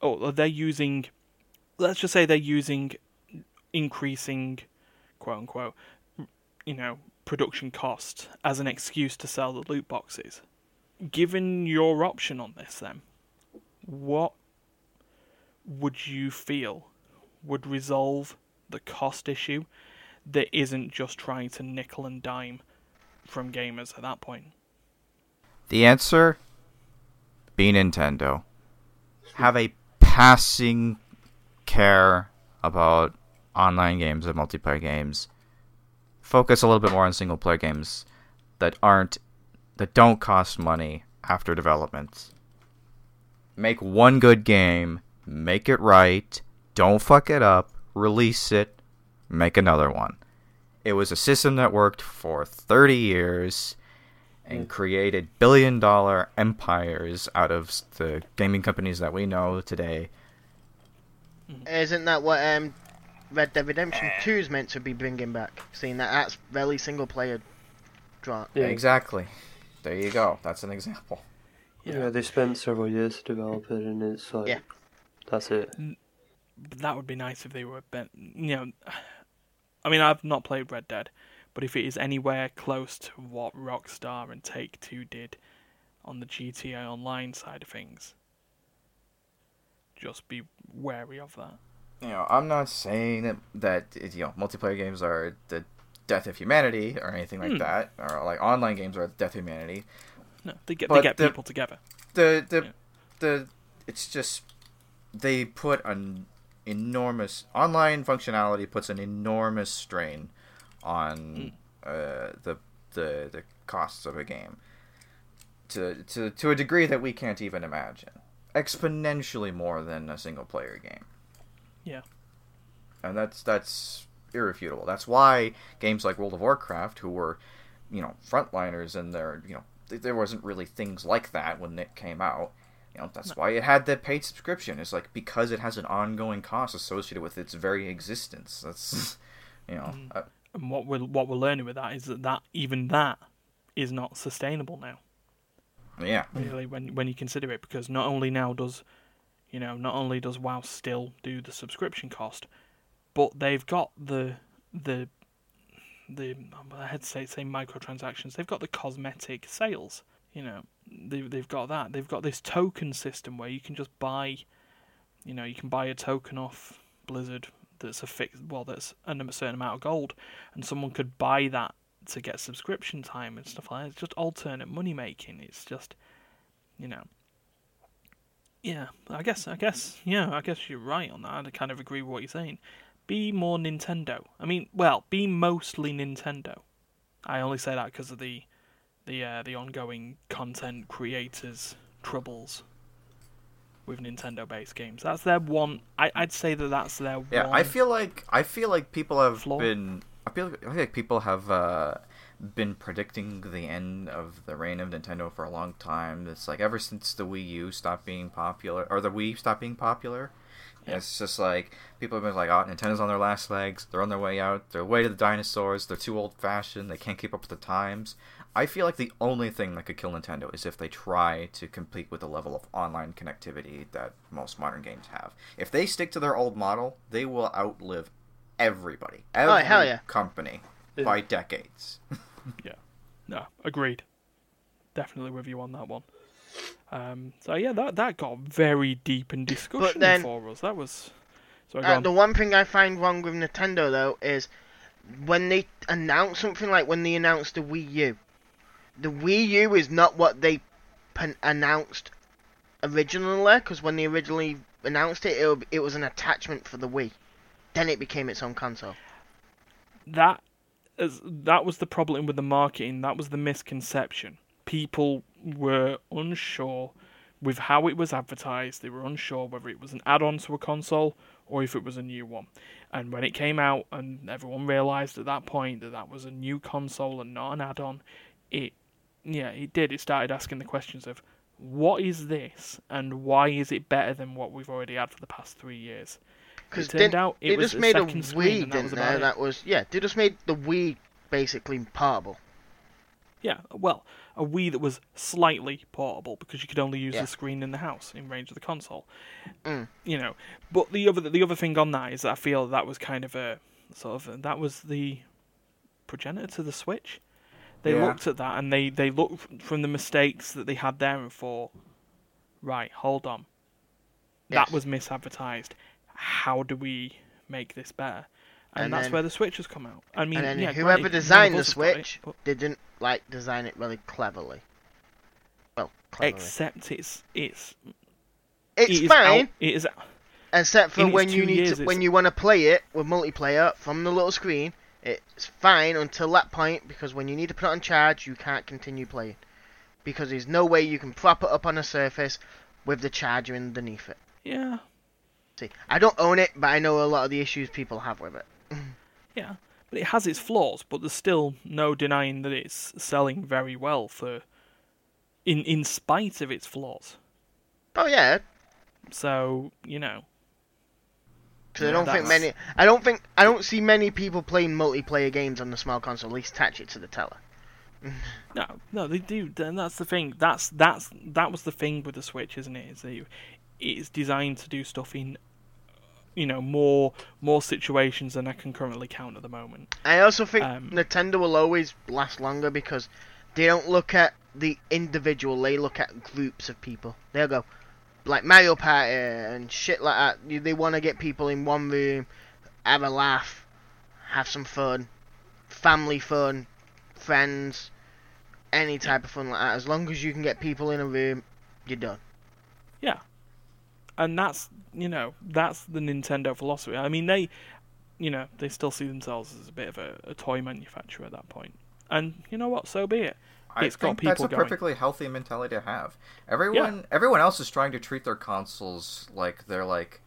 Oh, they're using. Let's just say they're using increasing, quote unquote, you know, production cost as an excuse to sell the loot boxes given your option on this then what would you feel would resolve the cost issue that isn't just trying to nickel and dime from gamers at that point The answer be Nintendo. Have a passing care about online games and multiplayer games. Focus a little bit more on single player games that aren't that don't cost money after development. Make one good game, make it right, don't fuck it up, release it, make another one. It was a system that worked for 30 years and created billion dollar empires out of the gaming companies that we know today. Isn't that what um, Red Dead Redemption 2 is meant to be bringing back? Seeing that that's really single player dra- Yeah. Exactly. There you go. That's an example. Yeah. they spent several years to develop it, and it's like Yeah. that's it. but that would be nice if they were bent you know [SIGHS] i mean i've not played red dead but if it is anywhere close to what rockstar and take two did on the gta online side of things just be wary of that You know, I'm not saying that that you know multiplayer games are the death of humanity or anything like Hmm. that, or like online games are the death of humanity. no they get But they get the- people together The the Yeah. the it's just they put an enormous online functionality puts an enormous strain on uh, the the the costs of a game to to to a degree that we can't even imagine exponentially more than a single player game yeah and that's that's irrefutable. That's why games like World of Warcraft, who were, you know, frontliners in their, you know, th- there wasn't really things like that when it came out. You know, that's why it had the paid subscription. It's like because it has an ongoing cost associated with its very existence. That's, [LAUGHS] you know, uh, and what we're what we're learning with that is that that even that is not sustainable now yeah, really when when you consider it because not only now does you know not only does WoW still do the subscription cost, but they've got the the the um, I had to say say microtransactions. They've got the cosmetic sales. You know they they've got that. They've got this token system where you can just buy, you know, you can buy a token off Blizzard that's a fixed well that's a certain amount of gold, and someone could buy that to get subscription time and stuff like that. It's just alternate money making. It's just, you know, Yeah, I guess, I guess, yeah, I guess you're right on that. I kind of agree with what you're saying. Be more Nintendo. I mean, well, be mostly Nintendo. I only say that because of the, the, uh, the ongoing content creators troubles with Nintendo-based games. That's their one. I, I'd say that that's their Yeah, one. I feel like I feel like people have Flaw? been. I feel, I feel like people have uh, been predicting the end of the reign of Nintendo for a long time. It's like ever since the Wii U stopped being popular, or the Wii stopped being popular. Yeah. It's just like people have been like, "Oh, Nintendo's on their last legs. They're on their way out. They're way to the dinosaurs. They're too old-fashioned. They can't keep up with the times." I feel like the only thing that could kill Nintendo is if they try to compete with the level of online connectivity that most modern games have. If they stick to their old model, they will outlive everybody, every Oh, hell yeah. company, Yeah. by decades. [LAUGHS] Yeah, no, agreed. Definitely with you on that one. Um, so yeah, that that got very deep in discussion then- for us. That was. Sorry, Uh, on. the one thing I find wrong with Nintendo though is when they announce something like when they announced the Wii U. The Wii U is not what they announced originally, because when they originally announced it, it, it was an attachment for the Wii. Then it became its own console. that is, that was the problem with the marketing. That was the misconception. People were unsure with how it was advertised. They were unsure whether it was an add-on to a console or if it was a new one. And when it came out, and everyone realised at that point that that was a new console and not an add-on, it yeah, it did. It started asking the questions of what is this and why is it better than what we've already had for the past three years? Because turned out it they was just made a Wii, that didn't they? it. That was yeah. They just made the Wii basically portable. Yeah, well, a Wii that was slightly portable because you could only use Yeah. the screen in the house in range of the console. Mm. You know, but the other the other thing on that is that I feel that was kind of a sort of that was the progenitor to the Switch. They Yeah. looked at that and they they looked from the mistakes that they had there and thought, right, hold on, that was misadvertised. How do we make this better? And, And that's then- where the Switch has come out. I mean, and then yeah, whoever granted, designed the got it, Switch but- didn't like design it really cleverly. Well, cleverly. except it's it's it's it fine. out- it is Except for when you need to, when you want to play it with multiplayer from the little screen, it's fine until that point because when you need to put it on charge, you can't continue playing because there's no way you can prop it up on a surface with the charger underneath it. yeah See, I don't own it, but I know a lot of the issues people have with it. [LAUGHS] yeah, but it has its flaws. But there's still no denying that it's selling very well for in in spite of its flaws. Oh yeah, So you know, because I don't think many, I don't think, I don't see many people playing multiplayer games on the small console. At least attach it to the teller. [LAUGHS] no, no, they do, and that's the thing. That's that's that was the thing with the Switch, isn't it? Is that it's designed to do stuff in you know more more situations than I can currently count at the moment. I also think Um, Nintendo will always last longer because they don't look at the individual; they look at groups of people. They'll go like Mario Party and shit like that. You- They want to get people in one room, have a laugh, have some fun, family fun, friends, any type of fun like that. As long as you can get people in a room, you're done. Yeah. And that's you know that's the Nintendo philosophy. I mean they, you know, they still see themselves as a bit of a, a toy manufacturer at that point. And you know what? So be it. I think that's a going. perfectly healthy mentality to have. Everyone, everyone else is trying to treat their consoles like they're like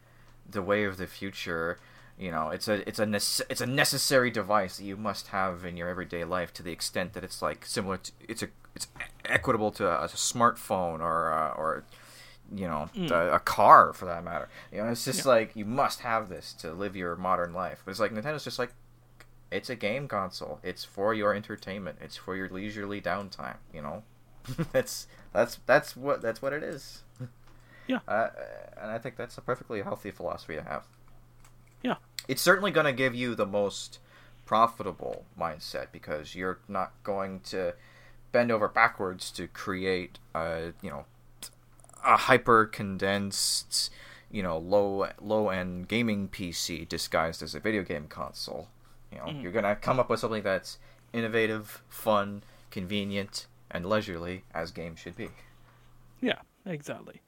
the way of the future. You know, it's a it's a nece- it's a necessary device that you must have in your everyday life to the extent that it's like similar to it's a it's equitable to a, a smartphone or uh, or you know Mm. a, a car for that matter. You know, it's just like you must have this to live your modern life. But it's like Nintendo's just like it's a game console. It's for your entertainment. It's for your leisurely downtime. You know, [LAUGHS] that's that's that's what that's what it is. [LAUGHS] Yeah. uh, and I think that's a perfectly healthy philosophy to have. Yeah. it's certainly going to give you the most profitable mindset because you're not going to bend over backwards to create a you know a hyper condensed you know low low end gaming PC disguised as a video game console. You know, Mhm. you're gonna come up with something that's innovative, fun, convenient, and leisurely as games should be. Yeah, exactly.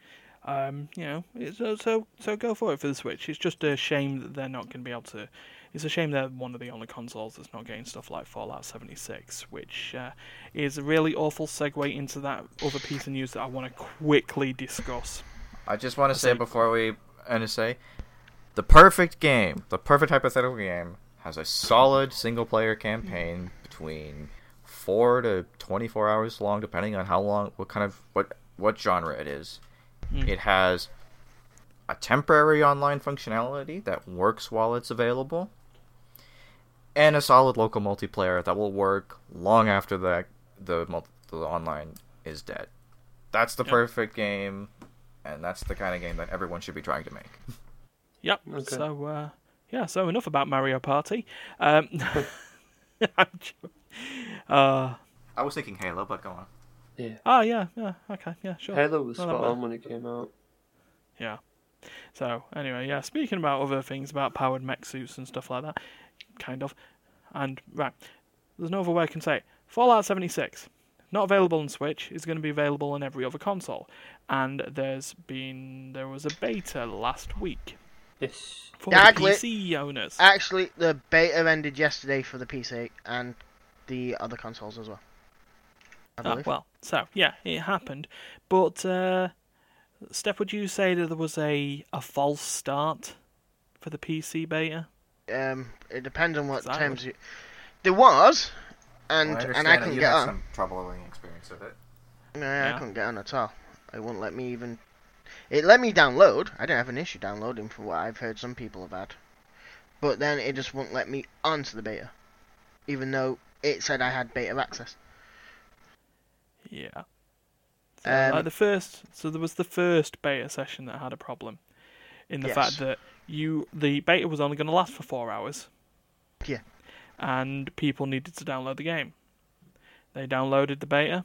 Um, you know, so so so go for it for the Switch. It's just a shame that they're not going to be able to. It's a shame they're one of the only consoles that's not getting stuff like Fallout 76, which uh, is a really awful segue into that other piece of news that I want to quickly discuss. I just want to say say- before we end to say, the perfect game, the perfect hypothetical game, has a solid single player campaign between four to twenty four hours long, depending on how long, what kind of what what genre it is. Mm. It has a temporary online functionality that works while it's available, and a solid local multiplayer that will work long after the the, the online is dead. That's the Yep. perfect game, and that's the kind of game that everyone should be trying to make. [LAUGHS] Yep. Okay. So uh, yeah. So enough about Mario Party. Um, [LAUGHS] I'm uh, I was thinking Halo, but go on. Yeah. oh yeah. Yeah. Okay. Yeah. Sure. Halo was Not spot on when it came out. Yeah. So anyway, yeah. Speaking about other things about powered mech suits and stuff like that, kind of, and right, there's no other way I can say it. Fallout 76, not available on Switch, is going to be available on every other console, and there's been there was a beta last week Yes. for Exactly. the PC owners. Actually, the beta ended yesterday for the PC and the other consoles as well. Oh, well, so yeah, it happened, but uh, Steph, would you say that there was a a false start for the PC beta? um, it depends on what Exactly. terms you. There was, and Well, and I that couldn't you get had on. some troubling experience of it. No, Yeah. I couldn't get on at all. It wouldn't let me even. It let me download. I didn't have an issue downloading from what I've heard some people have had. But then it just wouldn't let me onto the beta. Even though it said I had beta access. Yeah. So, Um, like the first, so there was the first beta session that had a problem, in the Yes. fact that you the beta was only going to last for four hours. Yeah. And people needed to download the game. They downloaded the beta.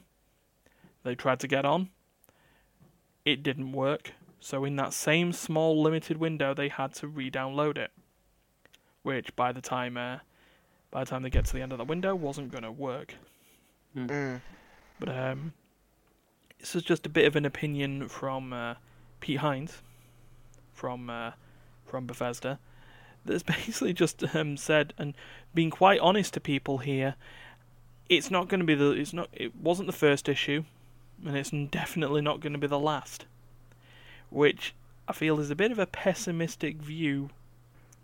They tried to get on. It didn't work. So in that same small limited window, they had to re-download it, which by the time uh, by the time they get to the end of the window wasn't going to work. Mm. But um, this is just a bit of an opinion from uh, Pete Hines from uh, from Bethesda. That's [LAUGHS] basically just um, said and being quite honest to people here. It's not going to be the. It's not. It wasn't the first issue, and it's definitely not going to be the last. Which I feel is a bit of a pessimistic view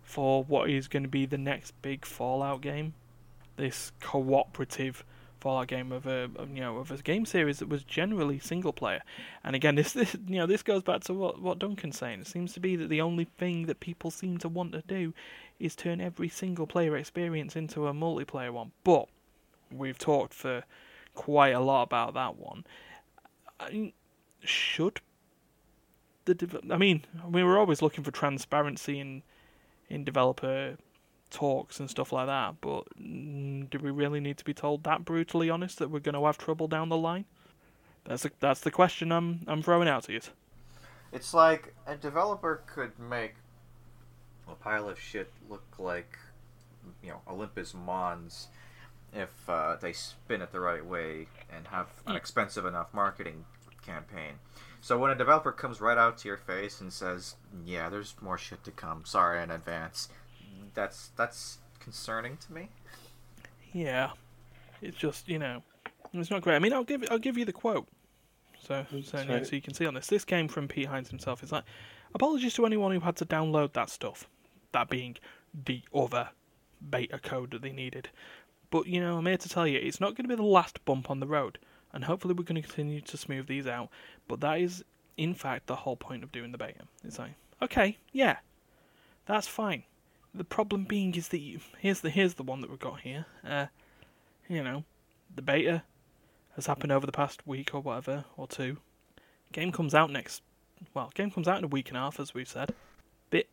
for what is going to be the next big Fallout game. This cooperative Fallout game of a of, you know of a game series that was generally single player. And again, this, [LAUGHS] this you know this goes back to what what Duncan's saying. It seems to be that the only thing that people seem to want to do is turn every single player experience into a multiplayer one. But we've talked for quite a lot about that one. I should the dev- I mean, we were always looking for transparency in in developer talks and stuff like that, but do we really need to be told that brutally honest that we're going to have trouble down the line? That's the, that's the question I'm I'm throwing out to you. It's like a developer could make a pile of shit look like, you know, Olympus Mons if uh, they spin it the right way and have an expensive enough marketing campaign. So when a developer comes right out to your face and says, "Yeah, there's more shit to come. Sorry in advance," that's that's concerning to me. Yeah, it's just you know, it's not great. I mean, I'll give I'll give you the quote, so That's so, yeah, so you can see on this. This came from Pete Hines himself. It's like, apologies to anyone who had to download that stuff, that being the other beta code that they needed. But you know, I'm here to tell you, it's not going to be the last bump on the road, and hopefully we're going to continue to smooth these out. But that is, in fact, the whole point of doing the beta. It's like, okay, yeah, that's fine. The problem being is that you, here's the here's the one that we've got here. Uh, you know, the beta has happened over the past week or whatever or two. Game comes out next. Well, game comes out in a week and a half, as we've said. Bit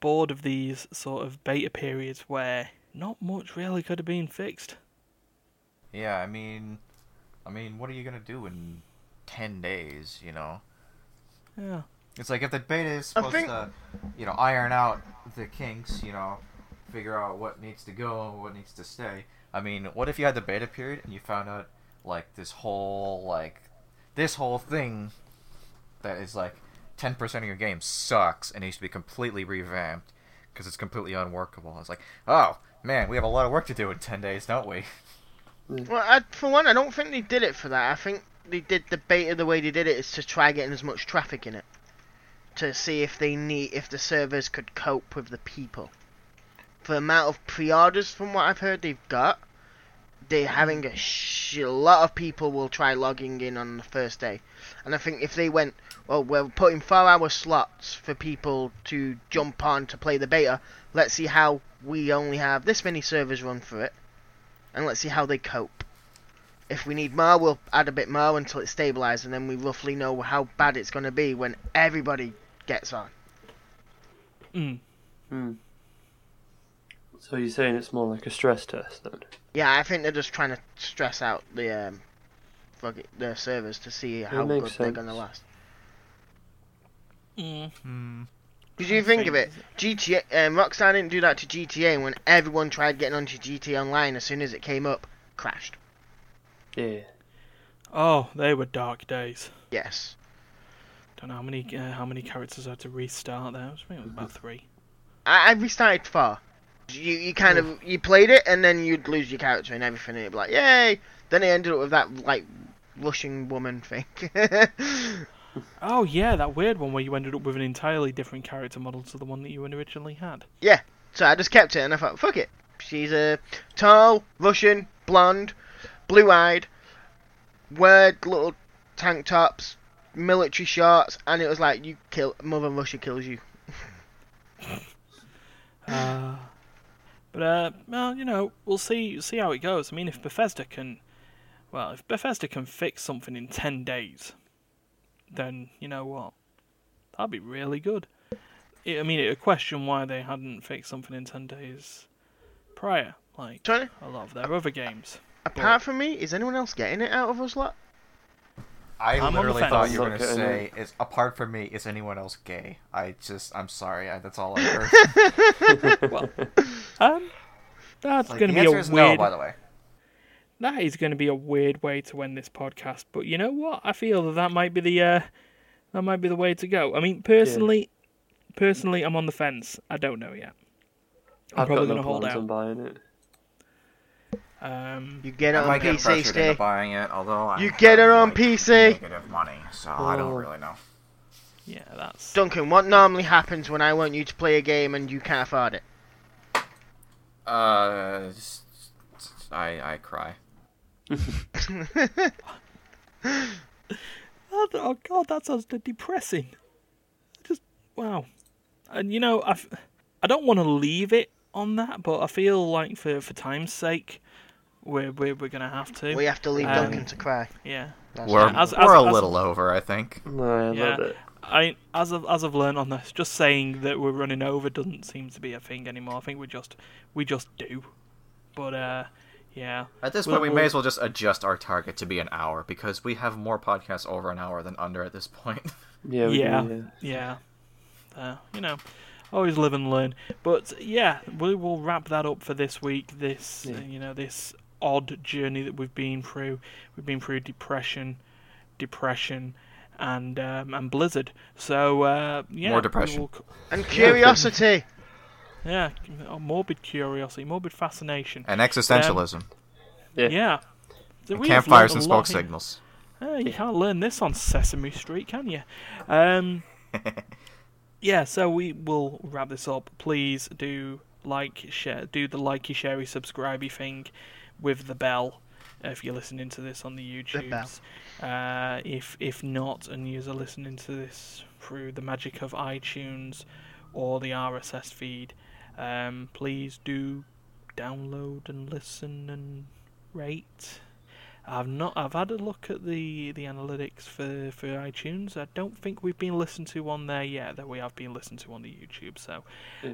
bored of these sort of beta periods where not much really could have been fixed. Yeah, I mean, I mean, what are you gonna do in ten days? You know. Yeah. It's like if the beta is supposed think- to, you know, iron out the kinks, you know, figure out what needs to go, what needs to stay. I mean, what if you had the beta period and you found out like this whole like this whole thing that is like 10% of your game sucks and needs to be completely revamped because it's completely unworkable. It's like, oh man, we have a lot of work to do in 10 days, don't we? Mm. Well, I, for one, I don't think they did it for that. I think they did the beta the way they did it is to try getting as much traffic in it, to see if they need if the servers could cope with the people. For the amount of pre-orders, from what I've heard, they've got, they're having a, sh- a lot of people will try logging in on the first day, and I think if they went, well, we're putting four-hour slots for people to jump on to play the beta. Let's see how we only have this many servers run for it and let's see how they cope. If we need more, we'll add a bit more until it stabilises, and then we roughly know how bad it's going to be when everybody gets on. Mm. Hmm. So you're saying it's more like a stress test then? Yeah, I think they're just trying to stress out the um, fuck it, the servers to see how good makes they're going to sense. last. Mm. Hmm. Did you think of it? GTA, um, Rockstar didn't do that to GTA, and when everyone tried getting onto GTA Online, as soon as it came up, crashed. Yeah. Oh, they were dark days. Yes. Don't know how many uh, how many characters I had to restart there. I think it was about three. I, I restarted far. You you kind of you played it and then you'd lose your character and everything and it'd be like yay. Then it ended up with that like Russian woman thing. [LAUGHS] Oh yeah, that weird one where you ended up with an entirely different character model to the one that you originally had. Yeah. So I just kept it and I thought fuck it. She's a tall Russian blonde, blue eyed, weird little tank tops, military shorts, and it was like you kill Mother Russia kills you. [LAUGHS] Uh, but uh, well, you know, we'll see see how it goes. I mean, if Bethesda can, well, if Bethesda can fix something in ten days, then you know what, that'd be really good. I I mean, it a question why they hadn't fixed something in ten days prior, like Tony, a lot of their other games. apart from me, is anyone else getting it out of us lot? I I'm literally thought you were going to say, is apart from me, is anyone else gay? I just, I'm sorry, I, that's all I [LAUGHS] heard. [LAUGHS] well, um, that's Like, going the to be a is weird. no, by the way. That is going to be a weird way to end this podcast, but you know what? I feel that that might be the uh, that might be the way to go. I mean, personally, personally, I'm on the fence. I don't know yet. I'm I've probably got going no to hold plans out. on buying it. Um, You get it I on get PC, pressured into Steve. buying it, although I You get it on like, PC. Negative money, so I don't Oh. really know. yeah, that's Duncan, what normally happens when I want you to play a game and you can't afford it? Uh, s- s- I I cry. [LAUGHS] oh, oh god, that sounds depressing. Just wow, and you know, I I don't want to leave it on that, but I feel like for for time's sake, we're we're, we're gonna have to. we have to leave Um, Duncan to cry. yeah. That's We're. As- we're as- a as- little over, I think. No, I Yeah. love it. I as I've as I've learned on this, just saying that we're running over doesn't seem to be a thing anymore. I think we just we just do. But uh, yeah, At this Well, point, we may as well just adjust our target to be an hour because we have more podcasts over an hour than under at this point. [LAUGHS] Yeah, we Yeah. do, yeah, uh, you know, always live and learn. But yeah, we will wrap that up for this week. This uh, you know this odd journey that we've been through. We've been through depression, depression. And um, and Blizzard, so uh, yeah, More we depression. will c- And curiosity. Yeah, oh, morbid curiosity, morbid fascination. and existentialism. Yeah. Yeah. So and campfires and a smoke signals. Uh, you can't learn this on Sesame Street, can you? Um, [LAUGHS] yeah, so we will wrap this up. Please do like, share, do the likey, sharey, subscribey thing with the bell if you're listening to this on the The bell. Uh, if if not, and you're listening to this through the magic of iTunes or the RSS feed, um, please do download and listen and rate. I've not. I've had a look at the the analytics for for iTunes. I don't think we've been listened to on there yet. Though we have been listened to on the YouTube. So,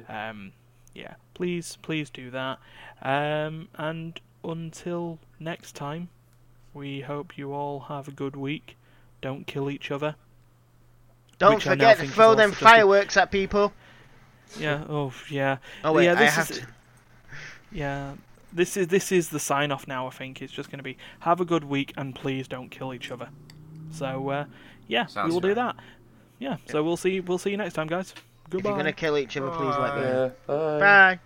um, yeah. Please, please do that. Um, and until next time, we hope you all have a good week. Don't kill each other. Don't Which I now forget to throw them fireworks at people. Yeah. Oh, yeah. Oh wait, yeah, I this have is- to. Yeah. This is this is the sign off now. I think it's just going to be have a good week and please don't kill each other. So uh, yeah, Sounds we will do that. yeah, so we'll see we'll see you next time, guys. If you're gonna kill each other, please let me know. Yeah, bye. Bye.